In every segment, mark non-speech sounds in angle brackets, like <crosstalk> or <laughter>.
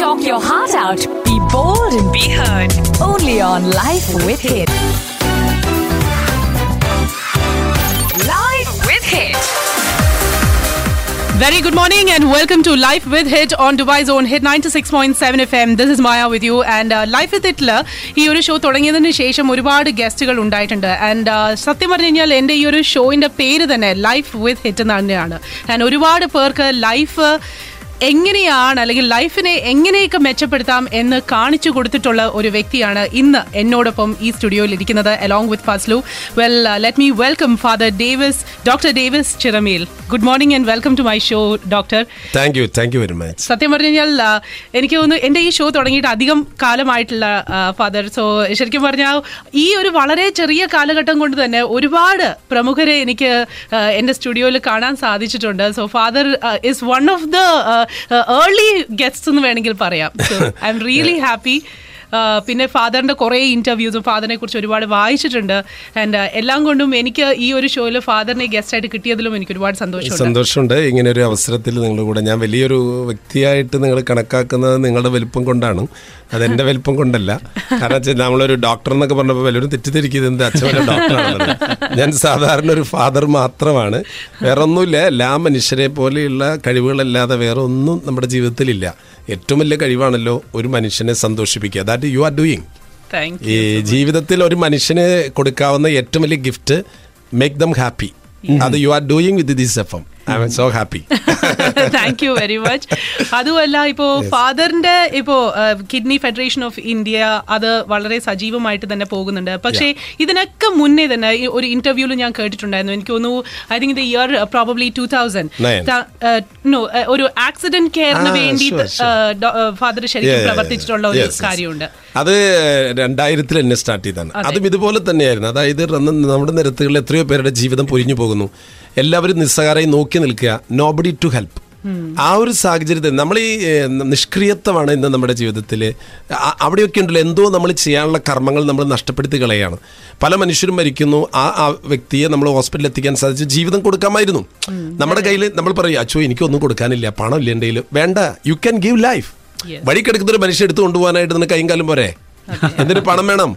Talk your heart out. Be bold and be heard. Only on Life with Hit. Life with Hit. Very good morning and welcome to Life with Hit on Dubai's own Hit 96.7 FM. This is Maya with you and uh, Life with Hitൽ ഈ ഒരു show തുടങ്ങിയതിന് ശേഷം ഒരുപാട് ഗസ്റ്റുകൾ ഉണ്ടായിട്ടുണ്ട് and സത്യം പറഞ്ഞു കഴിഞ്ഞാൽ എന്റെ ഈ ഒരു ഷോയിന്റെ പേര് തന്നെ ലൈഫ് വിത്ത് ഹിറ്റ് തന്നെയാണ് ആൻഡ് ഒരുപാട് പേർക്ക് ലൈഫ് എങ്ങനെയാണ് അല്ലെങ്കിൽ ലൈഫിനെ എങ്ങനെയൊക്കെ മെച്ചപ്പെടുത്താം എന്ന് കാണിച്ചു കൊടുത്തിട്ടുള്ള ഒരു വ്യക്തിയാണ് ഇന്ന് എന്നോടൊപ്പം ഈ സ്റ്റുഡിയോയിൽ ഇരിക്കുന്നത് along with Fazlu. Well let me welcome father Davis doctor Davis Chiramel good morning and welcome to my show doctor thank you thank you very much സത്യം പറഞ്ഞു കഴിഞ്ഞാൽ എനിക്ക് തോന്നുന്നു എന്റെ ഈ ഷോ തുടങ്ങിയിട്ട് അധികം കാലമായിട്ടുള്ള ഫാദർ സോ ശരിക്കും പറഞ്ഞാൽ ഈ ഒരു വളരെ ചെറിയ കാലഘട്ടം കൊണ്ട് തന്നെ ഒരുപാട് പ്രമുഖരെ എനിക്ക് എന്റെ എന്റെ സ്റ്റുഡിയോയിൽ കാണാൻ സാധിച്ചിട്ടുണ്ട്. So father is one of the early guest എന്ന് വേണമെങ്കിൽ പറയാം. ഐ എം റിയലി ഹാപ്പി പിന്നെ ഫാദറിന്റെ കുറേ ഇന്റർവ്യൂസും ഫാദറിനെ കുറിച്ച് ഒരുപാട് വായിച്ചിട്ടുണ്ട്. ആൻഡ് എല്ലാം കൊണ്ടും എനിക്ക് ഈ ഒരു ഷോയിൽ ഫാദറിനെ ഗസ്റ്റായിട്ട് കിട്ടിയതിലും എനിക്ക് ഒരുപാട് സന്തോഷമുണ്ട്. സന്തോഷമുണ്ട്. ഇങ്ങനെ ഒരു അവസരത്തിൽ നിങ്ങളുടെ കൂടെ ഞാൻ വലിയൊരു വ്യക്തിയായിട്ട് നിങ്ങൾ കണക്കാക്കുന്നത് നിങ്ങളുടെ വലിപ്പം കൊണ്ടാണ്. അതെന്റെ വലിപ്പം കൊണ്ടല്ല. കാരണം വെച്ചാൽ നമ്മളൊരു ഡോക്ടർ എന്നൊക്കെ പറഞ്ഞപ്പോൾ വല്ലവരും തെറ്റിദ്ധരിക്കുന്നത് എന്ത് അച്ഛൻ ഡോക്ടറാണെന്ന് ഞാൻ സാധാരണ ഒരു ഫാദർ മാത്രമാണ്. വേറെ ഒന്നുമില്ല എല്ലാ മനുഷ്യരെ പോലെയുള്ള കഴിവുകളല്ലാതെ വേറെ ഒന്നും നമ്മുടെ ജീവിതത്തിലില്ല. ഏറ്റവും വലിയ കഴിവാണല്ലോ ഒരു മനുഷ്യനെ സന്തോഷിപ്പിക്കുക. ദാറ്റ് യു ആർ ഡൂയിങ് ഈ ജീവിതത്തിൽ ഒരു മനുഷ്യന് കൊടുക്കാവുന്ന ഏറ്റവും വലിയ ഗിഫ്റ്റ് മേക്ക് ദം ഹാപ്പി അത് you are doing with this F M I am so happy thank you very much അതുമല്ല ഇപ്പോ ഫാദറിന്റെ ഇപ്പോ കിഡ്നി ഫെഡറേഷൻ ഓഫ് ഇന്ത്യ അത് വളരെ സജീവമായിട്ട് തന്നെ പോകുന്നുണ്ട്. പക്ഷേ ഇതിനൊക്കെ മുന്നേ തന്നെ ഒരു ഇന്റർവ്യൂവിൽ ഞാൻ കേട്ടിട്ടുണ്ടായിരുന്നു. എനിക്ക് തോന്നുന്നു I think the year probably two thousand. No ഒരു ആക്സിഡന്റ് കെയറിന് വേണ്ടി. ഫാദർ ശരിക്കും പ്രവർത്തിച്ചിട്ടുള്ള ഒരു. കാര്യമുണ്ട്. അത് രണ്ടായിരത്തിൽ എന്നെ സ്റ്റാർട്ട് ചെയ്താണ് അതും. ഇതുപോലെ തന്നെയായിരുന്നു. അതായത് നമ്മുടെ നിരത്തുകളിൽ എത്രയോ പേരുടെ ജീവിതം പൊരിഞ്ഞു പോകുന്നു. എല്ലാവരും നിസ്സഹാരായി നോക്കി നിൽക്കുക. നോബഡി ടു ഹെൽപ്പ് ആ ഒരു സാഹചര്യത്തിൽ നമ്മൾ ഈ നിഷ്ക്രിയത്വമാണ് ഇന്ന് നമ്മുടെ ജീവിതത്തിൽ അവിടെയൊക്കെ ഉണ്ടല്ലോ എന്തോ നമ്മൾ ചെയ്യാനുള്ള കർമ്മങ്ങൾ നമ്മൾ നഷ്ടപ്പെടുത്തി കളയാണ് പല മനുഷ്യരും മരിക്കുന്നു. ആ ആ വ്യക്തിയെ നമ്മൾ ഹോസ്പിറ്റലിൽ എത്തിക്കാൻ സാധിച്ചു. ജീവിതം കൊടുക്കാമായിരുന്നു. നമ്മുടെ കയ്യിൽ നമ്മൾ പറയും അച്ചോ എനിക്കൊന്നും കൊടുക്കാനില്ല. പണം ഇല്ല എന്റെ കയ്യിൽ വേണ്ട. You can give life. വഴി കിടക്കുന്ന ഒരു മനുഷ്യൻ എടുത്തു കൊണ്ടുപോകാനായിട്ട് നിനക്ക് കൈയും കാലം പോരെ? എന്തിനു പണം വേണം.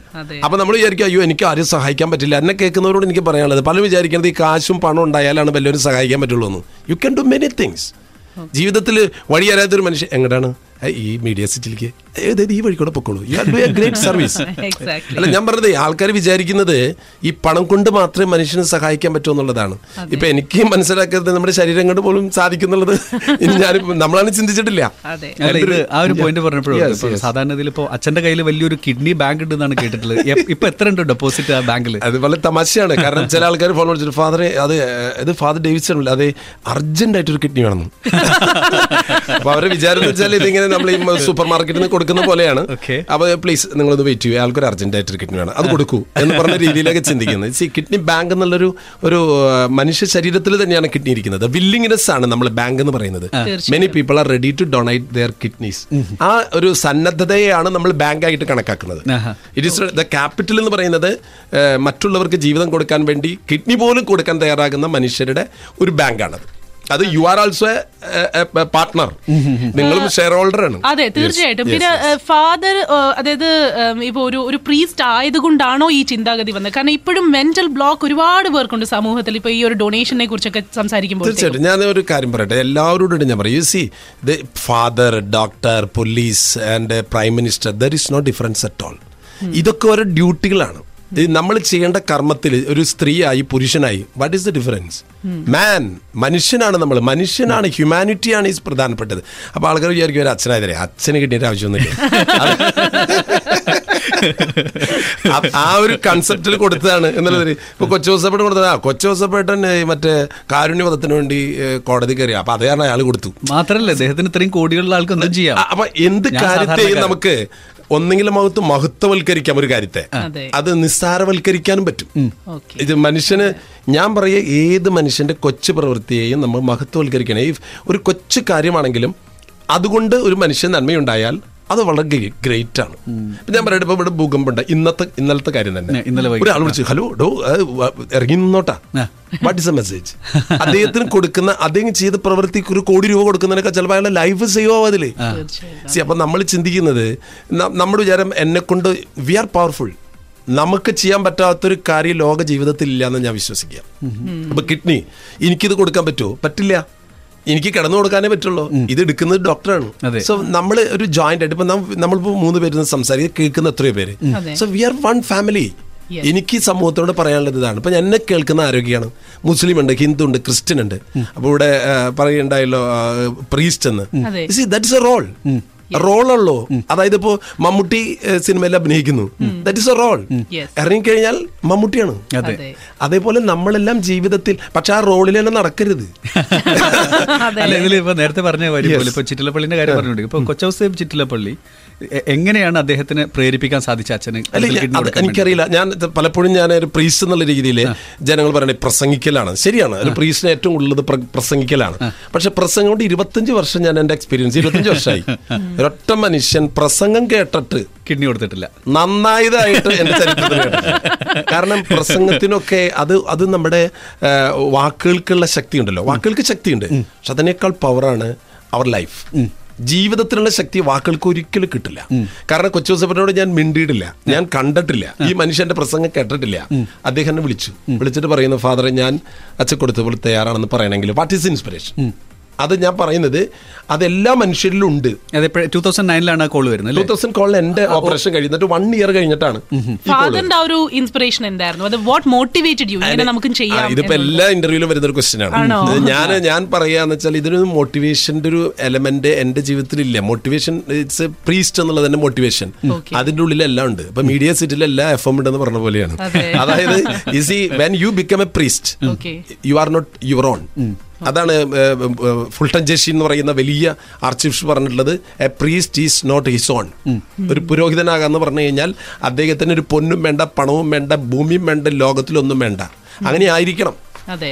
അപ്പൊ നമ്മൾ വിചാരിക്കും അയ്യോ എനിക്ക് ആരും സഹായിക്കാൻ പറ്റില്ല. എന്നെ കേൾക്കുന്നവരോട് എനിക്ക് പറയാനുള്ളത് പലരും വിചാരിക്കുന്നത് ഈ കാശും പണം ഉണ്ടായാലാണ് വല്ലവരും സഹായിക്കാൻ പറ്റുള്ളൂ എന്ന് you can do many things ജീവിതത്തിൽ വഴിയറിയാത്തൊരു മനുഷ്യൻ എങ്ങടാണ്? ഏ, ഈ മീഡിയ സിറ്റിയിലേക്ക് ഈ വഴി കൂടെ പൊക്കോളൂ. You are do a great service അല്ല ഞാൻ പറഞ്ഞത് ആൾക്കാർ വിചാരിക്കുന്നത് ഈ പണം കൊണ്ട് മാത്രമേ മനുഷ്യനെ സഹായിക്കാൻ പറ്റൂ എന്നുള്ളതാണ്. ഇപ്പൊ എനിക്ക് മനസ്സിലാക്കരുത് നമ്മുടെ ശരീരം കൊണ്ട് പോലും സാധിക്കുന്നുള്ളത്. <laughs> ഇനി ഞാൻ നമ്മളാണ് ചിന്തിച്ചിട്ടില്ല. ആ ഒരു പോയിന്റ് പറഞ്ഞപ്പോഴും? സാധാരണ ഇപ്പോ അച്ഛന്റെ കയ്യിൽ വലിയൊരു കിഡ്നി ബാങ്ക് ഉണ്ടെന്നാണ് കേട്ടിട്ടുള്ളത്. ഇപ്പൊ എത്ര ഉണ്ട് ഡെപ്പോസിറ്റ് ആ ബാങ്കിൽ അത് വളരെ തമാശയാണ്. കാരണം ചില ആൾക്കാർ ഫോൺ വിളിച്ചിട്ട് ഫാദറെ അത് ഇത് ഫാദർ ഡേവിഡ്സൺ അതെ അത് അർജന്റ് ആയിട്ട് ഒരു കിഡ്നി വേണം. <laughs> അപ്പൊ അവരെ വിചാരം വെച്ചാൽ ഇതിങ്ങനെ നമ്മൾ ഈ സൂപ്പർ മാർക്കറ്റിൽ നിന്ന് കൊടുക്കുന്ന പോലെയാണ്. അപ്പോൾ അപ്പൊ പ്ലീസ് നിങ്ങളൊന്ന് വെയിറ്റ് ചെയ്യൂ. ആൾക്കൊരു അർജന്റ് ആയിട്ട് കിഡ്നി വേണം. അത് കൊടുക്കൂ എന്ന് പറഞ്ഞ രീതിയിലൊക്കെ ചിന്തിക്കുന്നത്. സി കിഡ്നി ബാങ്ക് എന്നുള്ളൊരു ഒരു മനുഷ്യ ശരീരത്തിൽ തന്നെയാണ് കിഡ്നി ഇരിക്കുന്നത്. വില്ലിങ്നെസ് ആണ് നമ്മൾ ബാങ്ക് എന്ന് പറയുന്നത്. Many people are ready to donate their kidneys ആ ഒരു സന്നദ്ധതയെയാണ് നമ്മൾ ബാങ്ക് ആയിട്ട് കണക്കാക്കുന്നത്. ഇറ്റ് ഇസ് ദ ക്യാപിറ്റൽ എന്ന് പറയുന്നത് മറ്റുള്ളവർക്ക് ജീവിതം കൊടുക്കാൻ വേണ്ടി കിഡ്നി പോലും കൊടുക്കാൻ തയ്യാറാകുന്ന മനുഷ്യരുടെ ഒരു ബാങ്കാണത് അത് യു ആർ ആൾസോ പാർട്ട്ണർ നിങ്ങളും ഷെയർ ഹോൾഡർ ആണ്. അതെ തീർച്ചയായിട്ടും. പിന്നെ ഫാദർ അതായത് ഇപ്പൊ ഒരു ഒരു പ്രീസ്റ്റ് ആയതുകൊണ്ടാണോ ഈ ചിന്താഗതി വന്നത്? കാരണം ഇപ്പോഴും മെന്റൽ ബ്ലോക്ക് ഒരുപാട് പേർക്കുണ്ട് സമൂഹത്തിൽ. ഇപ്പൊ ഈ ഒരു ഡൊണേഷനെ കുറിച്ചൊക്കെ സംസാരിക്കുമ്പോൾ തീർച്ചയായിട്ടും. ഞാൻ ഒരു കാര്യം പറയട്ടെ. എല്ലാവരോടും ഞാൻ പറയും. You see the father doctor police and prime minister there is no difference at all ഇതൊക്കെ ഓരോ ഡ്യൂട്ടികളാണ് നമ്മൾ ചെയ്യേണ്ട കർമ്മത്തിൽ ഒരു സ്ത്രീയായി പുരുഷനായി. What is the difference man മനുഷ്യനാണ് നമ്മൾ. മനുഷ്യനാണ് ഹ്യൂമാനിറ്റിയാണ് ഈ പ്രധാനപ്പെട്ടത്. അപ്പൊ ആൾക്കാർ വിചാരിക്കും ഒരു അച്ഛനായതരെ അച്ഛന് കിട്ടിയിട്ട് ആവശ്യമൊന്നുമില്ല. ആ- ഒരു കൺസെപ്റ്റിൽ കൊടുത്തതാണ് എന്നുള്ളത്. ഇപ്പൊ കൊച്ചോസപ്പേട്ടൻ കൊടുത്തത്. ആ കൊച്ചോസപ്പേട്ടൻ മറ്റേ കാരുണ്യവധത്തിന് വേണ്ടി കോടതി കയറി. അപ്പൊ അതേ കാരണം അയാൾ കൊടുത്തു. മാത്രല്ല അദ്ദേഹത്തിന് ഇത്രയും കോടികളുള്ള ആൾക്ക് എന്തും ചെയ്യാം. അപ്പൊ എന്ത് കാര്യത്തെയും. നമുക്ക് ഒന്നെങ്കിലും മഹത്വ മഹത്വവൽക്കരിക്കാം ഒരു കാര്യത്തെ. അതെ. അത് നിസ്സാരവൽക്കരിക്കാനും പറ്റും. ഇത് മനുഷ്യന് ഞാൻ പറയ ഏത് മനുഷ്യന്റെ കൊച്ചു പ്രവൃത്തിയെയും നമ്മൾ മഹത്വവൽക്കരിക്കണം. ഒരു കൊച്ചു കാര്യമാണെങ്കിലും അതുകൊണ്ട് ഒരു മനുഷ്യൻ നന്മയുണ്ടായാൽ അത് വളരെ ഗ്രേറ്റ് ആണ്. ഞാൻ പറയട്ടെ ഇപ്പൊ ഇവിടെ ഭൂകമ്പുണ്ട്. ഇന്നത്തെ ഇന്നലത്തെ കാര്യം തന്നെ. ഇന്നലെ ഒരാൾ വിളിച്ചു ഹലോ ഡോ ഇറങ്ങി നിന്നോട്ടാ? വാട്ട് ഇസ് എ മെസ്സേജ് അദ്ദേഹത്തിന് കൊടുക്കുന്ന അദ്ദേഹം ചെയ്ത പ്രവൃത്തിക്ക് ഒരു കോടി രൂപ കൊടുക്കുന്നതിനൊക്കെ ചിലപ്പോൾ അയാളുടെ ലൈഫ് സേവ് ആവാതില്ലേ? സി അപ്പൊ നമ്മൾ ചിന്തിക്കുന്നത് നമ്മുടെ വിചാരം എന്നെ കൊണ്ട് വി ആർ പവർഫുൾ നമുക്ക് ചെയ്യാൻ പറ്റാത്തൊരു കാര്യം ലോക ജീവിതത്തിൽ ഇല്ല എന്ന് ഞാൻ വിശ്വസിക്കാം അപ്പൊ കിഡ്നി എനിക്കിത് കൊടുക്കാൻ പറ്റുമോ? പറ്റില്ല. എനിക്ക് കിടന്നു കൊടുക്കാനേ പറ്റുള്ളൂ. ഇത് എടുക്കുന്നത് ഡോക്ടറാണ്. സോ നമ്മൾ ഒരു ജോയിന്റ് ആയിട്ട് ഇപ്പൊ നമ്മളിപ്പോ മൂന്ന് പേര് സംസാരിക്കുക കേൾക്കുന്ന എത്രയോ പേര്. So we are one family. എനിക്ക് സമൂഹത്തോട് പറയാനുള്ളത് ഇതാണ്. ഇപ്പൊ എന്നെ കേൾക്കുന്ന ആരോഗ്യമാണ് മുസ്ലിം ഉണ്ട് ഹിന്ദു ഉണ്ട് ക്രിസ്ത്യൻ ഉണ്ട്. അപ്പോൾ ഇവിടെ പറയുണ്ടായല്ലോ പ്രീസ്റ്റ് എന്ന്. അതെ. ദാറ്റ് ഇസ് എ റോൾ റോളുള്ളൂ. അതായത് ഇപ്പോ മമ്മൂട്ടി സിനിമയിൽ അഭിനയിക്കുന്നു. That is a role. ഇറങ്ങിക്കഴിഞ്ഞാൽ മമ്മൂട്ടിയാണ്. അതെ. അതെ. അതേപോലെ നമ്മളെല്ലാം ജീവിതത്തിൽ പക്ഷെ ആ റോളിൽ തന്നെ നടക്കരുത്. <laughs> അല്ല ഇതിൽ ഇപ്പൊ നേരത്തെ പറഞ്ഞ കാര്യം പോലെ ഇപ്പൊ ചിറ്റിലപ്പള്ളിന്റെ കാര്യം പറഞ്ഞിട്ടുണ്ട്. ഇപ്പൊ കൊച്ചൗസേബ് ചിറ്റിലപ്പള്ളി എങ്ങനെയാണ് അദ്ദേഹത്തിന് പ്രേരിപ്പിക്കാൻ സാധിച്ച അച്ഛന്? എനിക്കറിയില്ല. ഞാൻ പലപ്പോഴും ഞാൻ ഒരു പ്രീസ്റ്റ് എന്നുള്ള രീതിയിൽ ജനങ്ങൾ പറയുന്നത് പ്രസംഗിക്കലാണ്. ശരിയാണ്. ഒരു പ്രീസ്റ്റിന് ഏറ്റവും ഉള്ളത് പ്രസംഗിക്കലാണ്. പക്ഷെ പ്രസംഗം കൊണ്ട് ഇരുപത്തഞ്ച് വർഷം ഞാൻ എന്റെ എക്സ്പീരിയൻസ് ഇരുപത്തഞ്ച് വർഷമായി ഒരൊറ്റ മനുഷ്യൻ പ്രസംഗം കേട്ടിട്ട് കിഡ്നി കൊടുത്തിട്ടില്ല. നന്നായതായിട്ട് എന്റെ ചരിത്രത്തിൽ കാരണം പ്രസംഗത്തിനൊക്കെ അത് അത് നമ്മുടെ വാക്കുകൾക്കുള്ള ശക്തി ഉണ്ടല്ലോ വാക്കുകൾക്ക് ശക്തിയുണ്ട്. പക്ഷെ അതിനേക്കാൾ പവറാണ് അവർ ലൈഫ് ജീവിതത്തിലുള്ള ശക്തി വാക്കുകൾക്ക് ഒരിക്കലും കിട്ടില്ല. കാരണം കൊച്ചു ജോസഫിനോട് ഞാൻ മിണ്ടിയിട്ടില്ല. ഞാൻ കണ്ടിട്ടില്ല. ഈ മനുഷ്യന്റെ പ്രസംഗം കേട്ടിട്ടില്ല. അദ്ദേഹം എന്നെ വിളിച്ചു. വിളിച്ചിട്ട് പറയുന്നു ഫാദറെ ഞാൻ അച്ഛൻ കൊടുത്തപ്പോൾ തയ്യാറാണെന്ന് പറയണമെങ്കിൽ വാട്ട് ഈസ് ഇൻസ്പിറേഷൻ അത് ഞാൻ പറയുന്നത് അതെല്ലാ മനുഷ്യരിലും ഉണ്ട് ടൂ തൗസൻഡ് നയനിലാണ് ആ കോൾ വരുന്നത് ടൂ തൗസൻഡ് കോളിൽ എന്റെ ഓപ്പറേഷൻ കഴിഞ്ഞിട്ട് വൺ ഇയർ കഴിഞ്ഞിട്ടാണ് ഫാദറിന്റെ ഒരു ഇൻസ്പിറേഷൻ എന്തായിരുന്നു? അത് വാട്ട് മോട്ടിവേറ്റഡ് യു ഇങ്ങനെ നമുക്കും ആ, ചെയ്യാം ഇതിപ്പോ എല്ലാ ഇന്റർവ്യൂലും വരുന്ന ഒരു ക്വസ്റ്റ്യൻ ആണ്? ഞാൻ ഞാൻ പറയാന്ന് വെച്ചാൽ ഇതിനൊരു മോട്ടിവേഷന്റെ ഒരു എലമെന്റ് എന്റെ ജീവിതത്തിൽ ഇല്ല മോട്ടിവേഷൻ ഇറ്റ്സ് എ പ്രീസ്റ്റ് എന്നുള്ളത് തന്നെ മോട്ടിവേഷൻ Okay. അതിന്റെ ഉള്ളിൽ എല്ലാം ഉണ്ട്. ഇപ്പൊ മീഡിയ സിറ്റിയിൽ എല്ലാ എഫ് എം ഉണ്ടെന്ന് പറഞ്ഞ പോലെയാണ്. അതായത് easy when you become a priest. You are not your own അതാണ് ഫുൾ ഫുൾട്ടൻ ജേഷി എന്ന് പറയുന്ന വലിയ ആർച്ച് ബിഷപ്പ് പറഞ്ഞിട്ടുള്ളത് a priest is not his own ഒരു പുരോഹിതനാകാന്ന് പറഞ്ഞു കഴിഞ്ഞാൽ അദ്ദേഹത്തിന് ഒരു പൊന്നും വേണ്ട പണവും വേണ്ട ഭൂമിയും വേണ്ട ലോകത്തിലൊന്നും വേണ്ട. അങ്ങനെ ആയിരിക്കണം.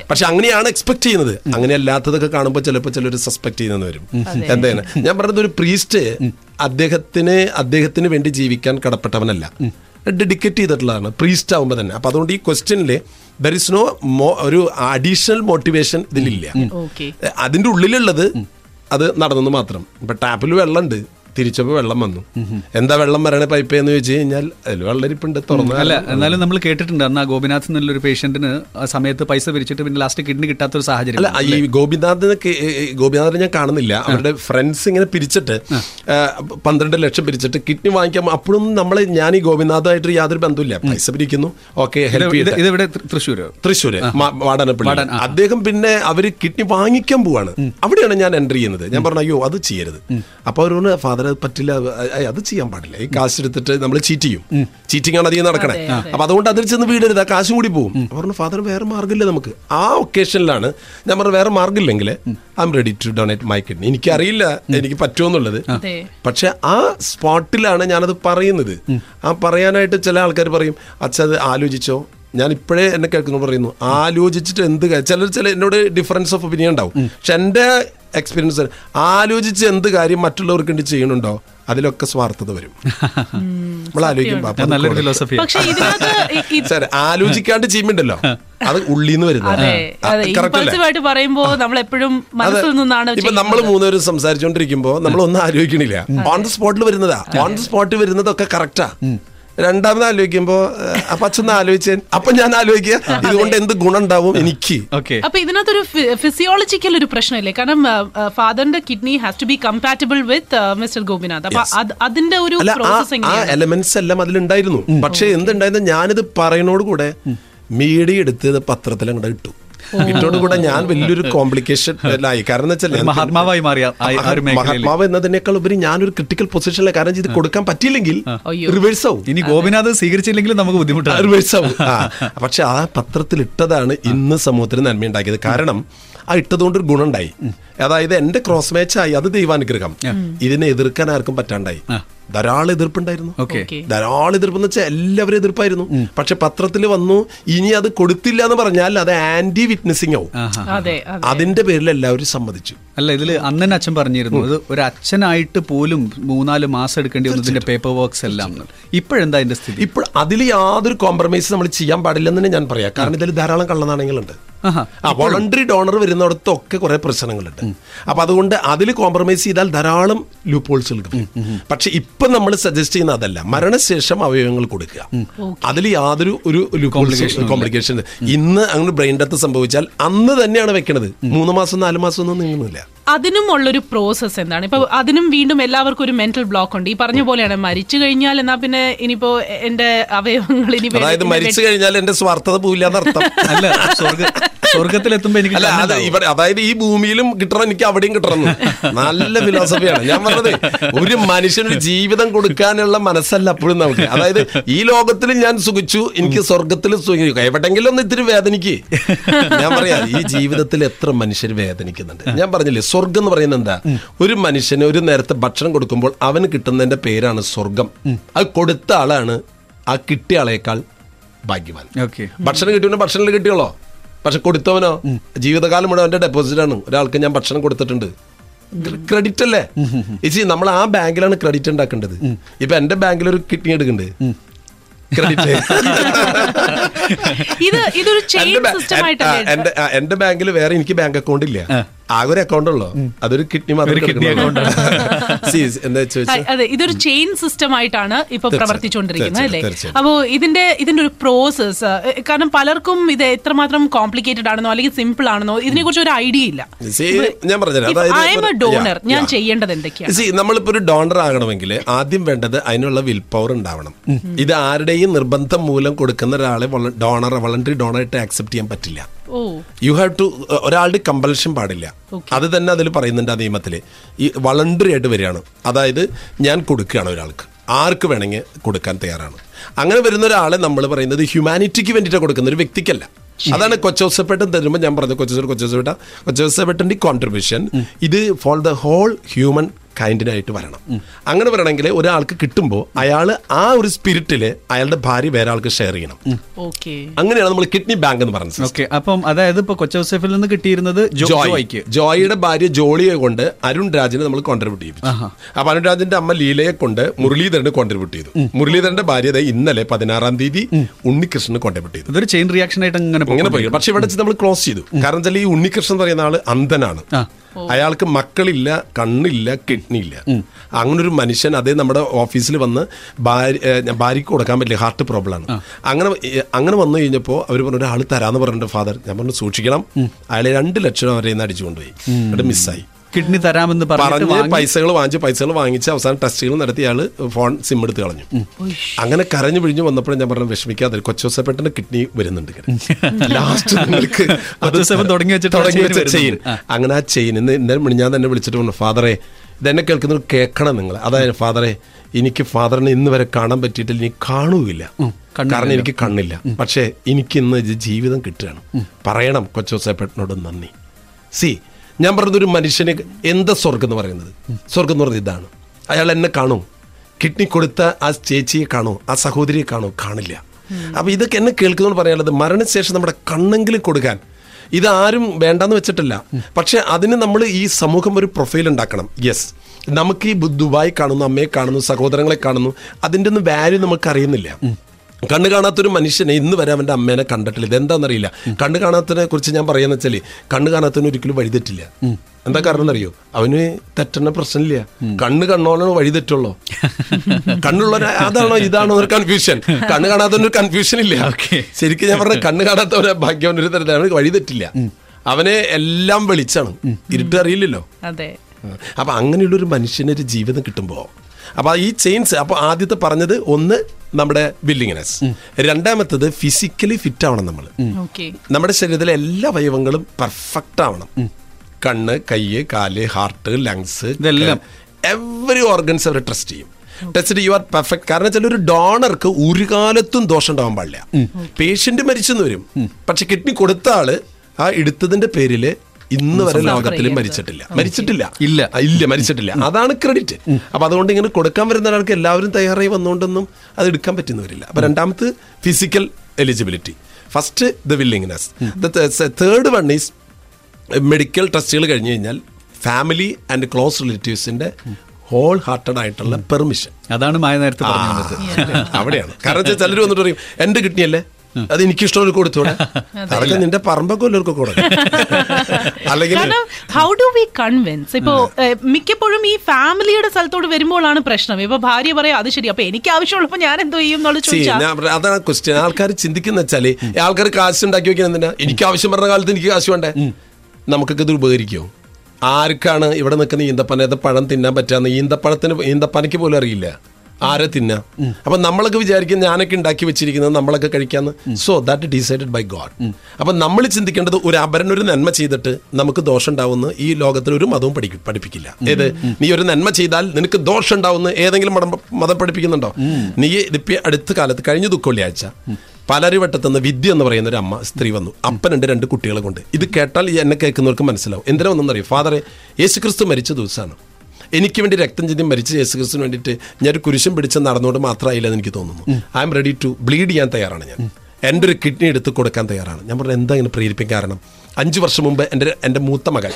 പക്ഷെ അങ്ങനെയാണ് എക്സ്പെക്ട് ചെയ്യുന്നത്. അങ്ങനെ അല്ലാത്തതൊക്കെ കാണുമ്പോൾ ചിലപ്പോൾ ചിലർ സസ്പെക്ട് ചെയ്യുന്നത് വരും. എന്താണ്? ഞാൻ പറഞ്ഞത് ഒരു പ്രീസ്റ്റ് അദ്ദേഹത്തിന് അദ്ദേഹത്തിന് വേണ്ടി ജീവിക്കാൻ കടപ്പെട്ടവനല്ല. ഡെഡിക്കേറ്റ് ചെയ്തിട്ടുള്ളതാണ്. പ്രീസ്റ്റ് ആകുമ്പോൾ തന്നെ. അപ്പൊ അതുകൊണ്ട് ഈ ക്വസ്റ്റ്യനിൽ ദർ ഇസ് നോ ഒരു അഡീഷണൽ മോട്ടിവേഷൻ ഇതിലില്ല. അതിന്റെ അതിന്റെ ഉള്ളിലുള്ളത് അത് നടന്നെന്ന് മാത്രം. ഇപ്പൊ ടാപ്പിൽ വെള്ളമുണ്ട് തിരിച്ചപ്പോ വെള്ളം വന്നു. എന്താ വെള്ളം വരണ പൈപ്പ് എന്ന് ചോദിച്ചു കഴിഞ്ഞാൽ അതിൽ വെള്ളരിപ്പുണ്ട് തുറന്നു അല്ല എന്നാലും നമ്മൾ കേട്ടിട്ടുണ്ട് അന്ന് ആ ഗോപിനാഥ് എന്നുള്ളൊരു പേഷ്യന്റിന് ആ സമയത്ത് പൈസ പിരിച്ചിട്ട് പിന്നെ ലാസ്റ്റ് കിഡ്നി കിട്ടാത്ത ഒരു സാഹചര്യം അല്ല ഈ ഗോപിനാഥിനെ ഗോപിനാഥിനെ ഞാൻ കാണുന്നില്ല. അവരുടെ ഫ്രണ്ട്സ് ഇങ്ങനെ പിരിച്ചിട്ട് പന്ത്രണ്ട് ലക്ഷം പിരിച്ചിട്ട് കിഡ്നി വാങ്ങിക്കാൻ അപ്പോഴും നമ്മൾ ഞാൻ ഈ ഗോപിനാഥായിട്ട് യാതൊരു ബന്ധമില്ല പൈസ പിരിക്കുന്നു. ഓക്കെ ഹെൽപ്പ് ഇത് ചെയ്യട്ടെ. ഇതെവിടെ തൃ- തൃശ്ശൂര്. മ- വാടാനപ്പള്ളി. അദ്ദേഹം പിന്നെ അവർ കിഡ്നി വാങ്ങിക്കാൻ പോവാണ്. അവിടെയാണ് ഞാൻ എൻട്രി ചെയ്യുന്നത്. ഞാൻ പറഞ്ഞു അയ്യോ അത് ചെയ്യരുത്. അപ്പൊ അവർ ഫാദർ അത് പറ്റില്ല. അത് ചെയ്യാൻ പാടില്ല. ഈ കാശ് എടുത്തിട്ട് നമ്മൾ ചീറ്റ് ചെയ്യും. ചീറ്റിംഗ് ആണ് അധികം നടക്കണേ. അപ്പൊ അതുകൊണ്ട് അതിൽ ചെന്ന് വീടരുത്. ആ കാശും കൂടി പോകും അവർ പറഞ്ഞു ഫാദർ വേറെ മാർഗമില്ല നമുക്ക്. ആ ഒക്കേഷനിലാണ് ഞാൻ പറഞ്ഞു വേറെ മാർഗമില്ലെങ്കിൽ I am ready to donate my kidney എനിക്കറിയില്ല എനിക്ക് പറ്റുമെന്നുള്ളത്. പക്ഷെ ആ സ്പോട്ടിലാണ് ഞാനത് പറയുന്നത്. ആ പറയാനായിട്ട് ചില ആൾക്കാർ പറയും അച്ഛ അത് ആലോചിച്ചോ. ഞാൻ ഇപ്പോഴേ എന്നെ കേൾക്കുന്നു പറയുന്നു ആലോചിച്ചിട്ട് എന്ത് ചില ചിലർ ചില എന്നോട് ഡിഫറൻസ് ഓഫ് ഒപ്പീനിയൻ ഉണ്ടാവും. പക്ഷെ എന്റെ എക്സ്പീരിയൻസ് ആലോചിച്ച് എന്ത് കാര്യം മറ്റുള്ളവർക്ക് വേണ്ടി ചെയ്യണുണ്ടോ അതിലൊക്കെ സ്വാർത്ഥത വരും. നമ്മൾ ആലോചിക്കുമ്പോ ആലോചിക്കാണ്ട് ചെയ്യുമ്പോണ്ടല്ലോ. അത് ഉള്ളിന്ന് വരുന്നത്. പറയുമ്പോ നമ്മൾ എപ്പോഴും ഇപ്പൊ നമ്മൾ മൂന്നുപേരും സംസാരിച്ചോണ്ടിരിക്കുമ്പോ നമ്മൾ ഒന്നും ആലോചിക്കണില്ല ഓൺ ദ സ്പോട്ടിൽ വരുന്നതാ. ഓൺ ദ സ്പോട്ടിൽ വരുന്നതൊക്കെ കറക്റ്റാ രണ്ടാമത് ആലോചിക്കുമ്പോ അപ്പൊ അച്ഛൻ ആലോചിച്ചേ. അപ്പൊ ഞാൻ ആലോചിക്കുക ഇതുകൊണ്ട് എന്ത് ഗുണം ഉണ്ടാവും എനിക്ക്. ഓക്കെ. അപ്പൊ ഇതിനകത്തൊരു ഫിസിയോളജിക്കൽ ഒരു പ്രശ്നമില്ലേ? കാരണം ഫാദറിന്റെ kidney has to be compatible with mister Gopinath. അപ്പൊ അതിന്റെ ഒരു ആ എലമെന്റ്സ് എല്ലാം അതിലുണ്ടായിരുന്നു. പക്ഷെ എന്തുണ്ടായിരുന്നു? ഞാനിത് പറയുന്നോട് കൂടെ മീഡിയ എടുത്ത് പത്രത്തിൽ അങ്ങോട്ട് ഇട്ടു. ഇട്ടോട് കൂടെ ഞാൻ വലിയൊരു കോംപ്ലിക്കേഷൻ ആയി കാരണം വെച്ചാൽ മഹാത്മാവായി മാറിയ മഹാത്മാവ് എന്നതിനേക്കാൾ ഉപരി ഞാനൊരു ക്രിട്ടിക്കൽ പൊസിഷനിലെ കാരണം ഇത് കൊടുക്കാൻ പറ്റിയില്ലെങ്കിൽ റിവേഴ്സ് ആവും. ഇനി ഗോപിനാഥ് സ്വീകരിച്ചില്ലെങ്കിലും നമുക്ക് ബുദ്ധിമുട്ടാണ്. റിവേഴ്സ് ആവും. പക്ഷെ ആ പത്രത്തിൽ ഇട്ടതാണ് ഇന്ന് സമൂഹത്തിന് നന്മയുണ്ടാക്കിയത്. കാരണം ആ ഇട്ടതുകൊണ്ട് ഒരു ഗുണമുണ്ടായി അതായത് എന്റെ ക്രോസ് മാച്ച് ആയി. അത് ദൈവാനുഗ്രഹം. ഇതിനെ എതിർക്കാൻ ആർക്കും പറ്റാണ്ടായി. ധാരാളം എതിർപ്പുണ്ടായിരുന്നു. ധാരാളം എതിർപ്പെന്ന് വെച്ചാൽ എല്ലാവരും എതിർപ്പായിരുന്നു. പക്ഷെ പത്രത്തിൽ വന്നു ഇനി അത് കൊടുത്തില്ല എന്ന് പറഞ്ഞാൽ അത് ആന്റി വിറ്റ്നസിംഗ് ആവും. അതിന്റെ പേരിൽ എല്ലാവരും സമ്മതിച്ചു. അല്ല ഇതിൽ അന്നൻ അച്ഛൻ പറഞ്ഞിരുന്നു അത് ഒരു അച്ഛനായിട്ട് പോലും മൂന്നാൽ മാസം എടുക്കേണ്ടി വന്നു ഇതിന്റെ പേപ്പർ വർക്ക്സ് എല്ലാം ഇപ്പോഴെന്താ അതിന്റെ സ്ഥിതി? ഇപ്പോൾ അതിൽ യാതൊരു കോംപ്രമൈസ് നമ്മൾ ചെയ്യാൻ പാടില്ലെന്ന് തന്നെ ഞാൻ പറയാം. കാരണം ഇതിൽ ധാരാളം കള്ളനാണയങ്ങളുണ്ട് ആ വോളണ്ടറി ഡോണർ വരുന്നിടത്തൊക്കെ കുറെ പ്രശ്നങ്ങളുണ്ട്. അപ്പൊ അതുകൊണ്ട് അതിൽ കോംപ്രമൈസ് ചെയ്താൽ ധാരാളം ലൂപ്പോൾസ് കിട്ടും. പക്ഷെ ഇപ്പൊ നമ്മൾ സജസ്റ്റ് ചെയ്യുന്ന അതല്ല. മരണശേഷം അവയവങ്ങൾ കൊടുക്കുക. അതിൽ യാതൊരു ഒരു കോംപ്ലിക്കേഷൻ ഇന്ന് അങ്ങനെ ബ്രെയിൻ ഡെത്ത് സംഭവിച്ചാൽ അന്ന് തന്നെയാണ് വെക്കണത്. മൂന്ന് മാസം നാല് മാസം ഒന്നും നീങ്ങുന്നില്ല. അതിനും ഉള്ളൊരു പ്രോസസ്സ് എന്താണ്? ഇപ്പൊ അതിനും വീണ്ടും എല്ലാവർക്കും ഒരു മെന്റൽ ബ്ലോക്ക് ഉണ്ട്. ഈ പറഞ്ഞ പോലെയാണ് മരിച്ചു കഴിഞ്ഞാൽ എന്നാ പിന്നെ ഇനിയിപ്പോ എന്റെ അവയവങ്ങൾ ഇനി അതായത് മരിച്ചു കഴിഞ്ഞാൽ എന്റെ സ്വാർത്ഥത പോവില്ല എന്നർത്ഥം <laughs> അല്ല സ്വർഗ സ്വർഗത്തിലെത്തുമ്പോ എനിക്ക് അല്ല അത് ഇവിടെ അതായത് ഈ ഭൂമിയിലും കിട്ടണം എനിക്ക് അവിടെയും കിട്ടണം നല്ല ഫിലോസഫിയാണ് ഞാൻ പറഞ്ഞത് ഒരു മനുഷ്യനൊരു ജീവിതം കൊടുക്കാനുള്ള മനസ്സല്ല അപ്പോഴും നമുക്ക്. അതായത് ഈ ലോകത്തിൽ ഞാൻ സുഖിച്ചു എനിക്ക് സ്വർഗത്തിൽ സുഖിക്കും എവിടെങ്കിലും ഒന്ന് ഇത്തിരി വേദനിക്ക്. ഞാൻ പറയാ ഈ ജീവിതത്തിൽ എത്ര മനുഷ്യർ വേദനിക്കുന്നുണ്ട്. ഞാൻ പറഞ്ഞില്ലേ സ്വർഗം എന്ന് പറയുന്നത് എന്താ? ഒരു മനുഷ്യന് ഒരു നേരത്തെ ഭക്ഷണം കൊടുക്കുമ്പോൾ അവന് കിട്ടുന്നതിന്റെ പേരാണ് സ്വർഗം അത് കൊടുത്ത ആളാണ് ആ കിട്ടിയ ആളേക്കാൾ ഭാഗ്യവാൻ. ഓക്കെ. ഭക്ഷണം കിട്ടിയ ഭക്ഷണം കിട്ടിയോളോ പക്ഷെ കൊടുത്തവനോ? ജീവിതകാലം മുഴുവൻ അവന്റെ ഡെപ്പോസിറ്റ് ആണ്. ഒരാൾക്ക് ഞാൻ ഭക്ഷണം കൊടുത്തിട്ടുണ്ട്. ക്രെഡിറ്റ് അല്ലേ? ഇച്ചി നമ്മൾ ആ ബാങ്കിലാണ് ക്രെഡിറ്റ് ഉണ്ടാക്കേണ്ടത്. ഇപ്പൊ എന്റെ ബാങ്കിൽ ഒരു കിഡ്നി എടുക്കുന്നുണ്ട്. ക്രെഡിറ്റ് ഇത് ഇതൊരു ചെയിൻ സിസ്റ്റം ആയിട്ടല്ലേ എന്റെ ബാങ്കിൽ വേറെ എനിക്ക് ബാങ്ക് അക്കൗണ്ട് ഇല്ല. ആകെ ഒരു അക്കൗണ്ട് ഉള്ളോ? അതൊരു കിഡ്നി <laughs> അതെ ഇതൊരു ചെയിൻ സിസ്റ്റം ആയിട്ടാണ് ഇപ്പൊ പ്രവർത്തിച്ചുകൊണ്ടിരിക്കുന്നത് അല്ലേ? അപ്പോ ഇതിന്റെ ഇതിന്റെ ഒരു പ്രോസസ് കാരണം പലർക്കും ഇത് എത്രമാത്രം കോംപ്ലിക്കേറ്റഡ് ആണെന്നോ അല്ലെങ്കിൽ സിമ്പിൾ ആണെന്നോ ഇതിനെ കുറിച്ച് ഒരു ഐഡിയ ഇല്ല. ഞാൻ പറഞ്ഞു ഡോണർ ഞാൻ. ചെയ്യേണ്ടത് എന്തൊക്കെയാണ്? നമ്മളിപ്പോ ഒരു ഡോണർ ആകണമെങ്കിൽ ആദ്യം വേണ്ടത് അതിനുള്ള വിൽ പവർ ഉണ്ടാവണം. ഇത് ആരുടെയും നിർബന്ധം മൂലം കൊടുക്കുന്ന ഒരാളെ ഡോണർ വളണ്ടറി ഡോണറായിട്ട് ആക്സെപ്റ്റ് ചെയ്യാൻ പറ്റില്ല. യു ഹാവ് ടു ഒരാളുടെ കമ്പൽഷൻ പാടില്ല. അത് തന്നെ അതിൽ പറയുന്നുണ്ട് ആ നിയമത്തിൽ ഈ വളണ്ടറി ആയിട്ട് വരികയാണ്. അതായത് ഞാൻ കൊടുക്കുകയാണ് ഒരാൾക്ക്. ആർക്ക് വേണമെങ്കിൽ കൊടുക്കാൻ തയ്യാറാണ്. അങ്ങനെ വരുന്ന ഒരാളെ നമ്മൾ പറയുന്നത് ഹ്യൂമാനിറ്റിക്ക് വേണ്ടിയിട്ടാണ് കൊടുക്കുന്ന ഒരു വ്യക്തിക്കല്ല. അതാണ് കൊച്ചോസപ്പേട്ടൻ തരുമ്പോൾ ഞാൻ പറഞ്ഞത് കൊച്ചോസ കൊച്ചോസപ്പേട്ട കൊച്ചോസപ്പേട്ടന്റെ കോൺട്രിബ്യൂഷൻ ഇത് ഫോർ ദ ഹോൾ ഹ്യൂമൻ കൈൻഡിനായിട്ട് വരണം. അങ്ങനെ വരണമെങ്കിൽ ഒരാൾക്ക് കിട്ടുമ്പോൾ അയാൾ ആ ഒരു സ്പിരിറ്റിൽ അയാളുടെ ഭാര്യ വേറെ ആൾക്ക് ഷെയർ ചെയ്യണം. ഓക്കെ അങ്ങനെയാണ് നമ്മൾ കിഡ്നി ബാങ്ക് എന്ന് പറഞ്ഞത് ഓക്കെ അപ്പം അതായത് ഇപ്പൊ കൊച്ചോസെഫിൽ നിന്ന് കിട്ടിയിരുന്നത് ജോയിക്ക് ജോയ്. ജോയ്ക്ക്. ജോയിയുടെ ഭാര്യ ജോളിയെ കൊണ്ട് അരുൺ രാജിനെ നമ്മൾ കോൺട്രിബ്യൂട്ട് ചെയ്തു അപ്പൊ അരുൺ രാജിന്റെ അമ്മ ലീലയെ കൊണ്ട് മുരളീധരന് കോൺട്രിബ്യൂട്ട് ചെയ്തു. മുരളീധരന്റെ ഭാര്യ ദേ ഇന്നലെ പതിനാറാം തീയതി ഉണ്ണികൃഷ്ണന് കോൺട്രിബ്യൂട്ട് ചെയ്തു. ഇതൊരു ചെയിൻ റിയാക്ഷൻ ആയിട്ട് അങ്ങനെ ഇങ്ങനെ പോയി. പക്ഷെ ഇവിടെ നമ്മൾ ക്ലോസ് ചെയ്തു. കാരണം വെച്ചാൽ ഈ ഉണ്ണികൃഷ്ണൻ എന്ന് പറയുന്ന ആൾ അന്ധനാണ്. ആ. അയാൾക്ക് മക്കളില്ല കണ്ണില്ല കിഡ്നി ഇല്ല അങ്ങനെ ഒരു മനുഷ്യൻ അതേ നമ്മുടെ ഓഫീസിൽ വന്ന് ഭാര്യ ഏ, ഭാര്യയ്ക്ക് കൊടുക്കാൻ പറ്റില്ല ഹാർട്ട് പ്രോബ്ലം ആണ്. അങ്ങനെ അങ്ങനെ വന്നു കഴിഞ്ഞപ്പോൾ അവർ പറഞ്ഞു ഒരാൾ തരാന്ന് പറഞ്ഞിട്ടുണ്ട് ഫാദർ ഞാൻ പറഞ്ഞു സൂക്ഷിക്കണം. അയാളെ രണ്ട് ലക്ഷം വരെ അടിച്ചു കൊണ്ടുപോയി എന്നിട്ട് മിസ്സായി കിഡ്നി തരാമെന്ന് പറഞ്ഞു പൈസകൾ വാങ്ങിച്ച് പൈസകൾ വാങ്ങിച്ച് അവസാനം ടെസ്റ്റുകൾ നടത്തി അയാൾ ഫോൺ സിം എടുത്ത് കളഞ്ഞു. അങ്ങനെ കരഞ്ഞു പിഴിഞ്ഞു വന്നപ്പോഴും ഞാൻ പറഞ്ഞു വിഷമിക്കാതെ കൊച്ചോസപ്പെട്ടന്റെ കിഡ്നി വരുന്നുണ്ട് ലാസ്റ്റ് നിങ്ങൾക്ക് തുടങ്ങി തുടങ്ങി വെച്ച ചെയിൻ. അങ്ങനെ ആ ചെയിൻ ഇന്ന് ഇന്നലെ ഞാൻ തന്നെ വിളിച്ചിട്ട് പറഞ്ഞു ഫാദറെ ഇതെന്നെ കേൾക്കുന്നത് കേൾക്കണം നിങ്ങൾ അതായത് ഫാദറെ എനിക്ക് ഫാദറിനെ ഇന്ന് വരെ കാണാൻ പറ്റിയിട്ടില്ല ഇനി കാണുകയില്ല. കാരണം എനിക്ക് കണ്ണില്ല. പക്ഷേ എനിക്ക് ഇന്ന് ജീവിതം കിട്ടുകയാണ്. പറയണം കൊച്ചോസേപ്പേട്ടനോട് നന്ദി. സി ഞാൻ പറഞ്ഞത് ഒരു മനുഷ്യന് എന്താ സ്വർഗം എന്ന് പറയുന്നത്? സ്വർഗം എന്ന് പറയുന്നത് ഇതാണ്. അയാൾ എന്നെ കാണും. കിഡ്നി കൊടുത്ത ആ ചേച്ചിയെ കാണോ. ആ സഹോദരിയെ കാണോ. കാണില്ല. അപ്പൊ ഇതൊക്കെ എന്നെ കേൾക്കുന്നു പറയാനുള്ളത് മരണശേഷം നമ്മുടെ കണ്ണെങ്കിലും കൊടുക്കാൻ. ഇതാരും വേണ്ടെന്ന് വെച്ചിട്ടില്ല. പക്ഷെ അതിന് നമ്മൾ ഈ സമൂഹം ഒരു പ്രൊഫൈൽ ഉണ്ടാക്കണം. യെസ് നമുക്ക് ഈ ദുബായ് കാണുന്നു അമ്മയെ കാണുന്നു സഹോദരങ്ങളെ കാണുന്നു. അതിന്റെ ഒന്നും വാല്യൂ നമുക്ക് അറിയുന്നില്ല. കണ്ണ് കാണാത്തൊരു മനുഷ്യനെ ഇന്ന് വരെ അവന്റെ അമ്മേനെ കണ്ടിട്ടില്ല. ഇതെന്താണെന്നറിയില്ല കണ്ണ് കാണാത്തതിനെ കുറിച്ച് ഞാൻ പറയാന്ന് വെച്ചാൽ കണ്ണ് കാണാത്തതിന് ഒരിക്കലും വഴിതെറ്റില്ല. എന്താ കാരണം എന്നറിയോ അവന് തെറ്റുന്ന പ്രശ്നമില്ല. കണ്ണ് കണ്ണോളാണ് വഴി തെറ്റുള്ളൂ കണ്ണുള്ള അതാണോ ഇതാണോ ഒരു കൺഫ്യൂഷൻ കണ്ണ് കാണാത്തവനൊരു കൺഫ്യൂഷൻ ഇല്ല. ശരിക്കും ഞാൻ പറഞ്ഞ കണ്ണ് കാണാത്തവരെ ഭാഗ്യം ഒരു തരത്തിൽ അവന് വഴി തെറ്റില്ല അവനെ എല്ലാം വെളിച്ചാണ്. ഇരുട്ട് അറിയില്ലല്ലോ. അതെ. അപ്പൊ അങ്ങനെയുള്ളൊരു മനുഷ്യനൊരു ജീവിതം കിട്ടുമ്പോ അപ്പൊ ഈ ചെയിൻസ് അപ്പൊ ആദ്യത്തെ പറഞ്ഞത് ഒന്ന് നമ്മുടെ വില്ലിങ്നെസ് രണ്ടാമത്തത് ഫിസിക്കലി ഫിറ്റ് ആവണം നമ്മൾ ഓക്കെ നമ്മുടെ ശരീരത്തിലെ എല്ലാ അവയവങ്ങളും പെർഫെക്റ്റ് ആവണം. കണ്ണ് കയ്യ് കാൽ ഹാർട്ട് ലങ്സ് ഇതെല്ലാം. എവറി ഓർഗൻസ് അവർ ട്രസ്റ്റ് ചെയ്യും. ടെസ്റ്റ് യു ആർ പെർഫെക്റ്റ് കാരണം വെച്ചാൽ ഒരു ഡോണർക്ക് ഒരു കാലത്തും ദോഷം ഉണ്ടാവാൻ പാടില്ല പേഷ്യന്റ് മരിച്ചെന്ന് വരും. പക്ഷെ കിഡ്നി കൊടുത്ത ആൾ ആ എടുത്തതിന്റെ പേരിൽ ഇന്ന് വരെ ലോകത്തിൽ മരിച്ചിട്ടില്ല. മരിച്ചിട്ടില്ല. ഇല്ല. ഇല്ല മരിച്ചിട്ടില്ല. അതാണ് ക്രെഡിറ്റ്. അപ്പൊ അതുകൊണ്ട് ഇങ്ങനെ കൊടുക്കാൻ വരുന്ന ഒരാൾക്ക് എല്ലാവരും തയ്യാറായി വന്നുകൊണ്ടൊന്നും അത് എടുക്കാൻ പറ്റുന്നവരില്ല. അപ്പൊ രണ്ടാമത് physical eligibility first the willingness third one is medical ടെസ്റ്റുകൾ കഴിഞ്ഞു കഴിഞ്ഞാൽ ഫാമിലി ആൻഡ് ക്ലോസ് റിലേറ്റീവ്സിന്റെ ഹോൾ ഹാർട്ടഡ് ആയിട്ടുള്ള പെർമിഷൻ അതാണ് മായ നേരത്തെ അവിടെയാണ്. കാരണം ചിലർ വന്നിട്ട് പറയും എന്റെ കിഡ്നിയല്ലേ? അത് എനിക്ക് ഇഷ്ടമുള്ള കൊടുത്തൂടെ <laughs> അതൊക്കെ നിന്റെ പറമ്പൊക്കെ കൊടുക്കും. <laughs> അല്ലെങ്കിൽ ഹൗ ഡു വി കൺവിൻസ് ഇപ്പോ മിക്കപ്പോഴും ഈ ഫാമിലിയുടെ സ്ഥലത്തോട് വരുമ്പോഴാണ് പ്രശ്നം. ഇപ്പൊ ഭാര്യ പറയാം അത് ശരി അപ്പൊ എനിക്ക് ആവശ്യമുള്ളപ്പോ ഞാൻ എന്തോ ചെയ്യും അതാണ് ക്വസ്റ്റ്യൻ ആൾക്കാർ ചിന്തിക്കുന്ന വെച്ചാൽ ആൾക്കാർ കാശ് ഉണ്ടാക്കി വെക്കാൻ എന്തിനാ? എനിക്ക് ആവശ്യം പറഞ്ഞ കാലത്ത് എനിക്ക് കാശ് വേണ്ടേ? നമുക്കൊക്കെ ഇത് ഉപകരിക്കോ? ആർക്കാണ് ഇവിടെ നിൽക്കുന്ന ഈന്തപ്പന? ഏത് പഴം തിന്നാൻ പറ്റാന്ന്? ഈന്തപ്പഴത്തിന് ഈന്തപ്പനയ്ക്ക് പോലും അറിയില്ല. ആരെ തിന്നാ? അപ്പൊ നമ്മളൊക്കെ വിചാരിക്കും ഞാനൊക്കെ ഉണ്ടാക്കി വെച്ചിരിക്കുന്നത് നമ്മളൊക്കെ കഴിക്കാന്ന്. So that decided by God അപ്പൊ നമ്മൾ ചിന്തിക്കേണ്ടത് ഒരു അപരൻ ഒരു നന്മ ചെയ്തിട്ട് നമുക്ക് ദോഷം ഉണ്ടാവുന്ന ഈ ലോകത്തിൽ ഒരു മതവും പഠിപ്പിക്കില്ല. ഏത്? നീ ഒരു നന്മ ചെയ്താൽ നിനക്ക് ദോഷം ഉണ്ടാവുന്ന ഏതെങ്കിലും മതം മതം പഠിപ്പിക്കുന്നുണ്ടോ? നീ ഇതിപ്പോ അടുത്ത കാലത്ത് കഴിഞ്ഞ ദുഃഖവെള്ളിയാഴ്ച പലരിവട്ടത്തുനിന്ന് വിദ്യ എന്ന് പറയുന്ന ഒരു അമ്മ സ്ത്രീ വന്നു. അപ്പനുണ്ട് രണ്ട് കുട്ടികളെ കൊണ്ട്. ഇത് കേട്ടാൽ എന്നെ കേൾക്കുന്നവർക്ക് മനസ്സിലാവും. എന്തിനാ വന്നെന്നറിയോ ഫാദറെ യേശുക്രിസ്തു മരിച്ച ദിവസമാണ്. എനിക്ക് വേണ്ടി രക്തം ചിന്തി മരിച്ച യേശുക്രിസ്തുവിന് വേണ്ടിയിട്ട് ഞാൻ ഒരു കുരിശം പിടിച്ച് നടന്നുകൊണ്ട് മാത്രമായില്ലെന്ന് എനിക്ക് തോന്നുന്നു. I am ready to bleed ചെയ്യാൻ തയ്യാറാണ് ഞാൻ. എന്റെ ഒരു കിഡ്നി എടുത്ത് കൊടുക്കാൻ തയ്യാറാണ്. ഞാൻ പറഞ്ഞു എന്താ ഇങ്ങനെ പ്രേരിപ്പിക്കാൻ കാരണം? അഞ്ച് വർഷം മുമ്പ് എന്റെ എന്റെ മൂത്ത മകൻ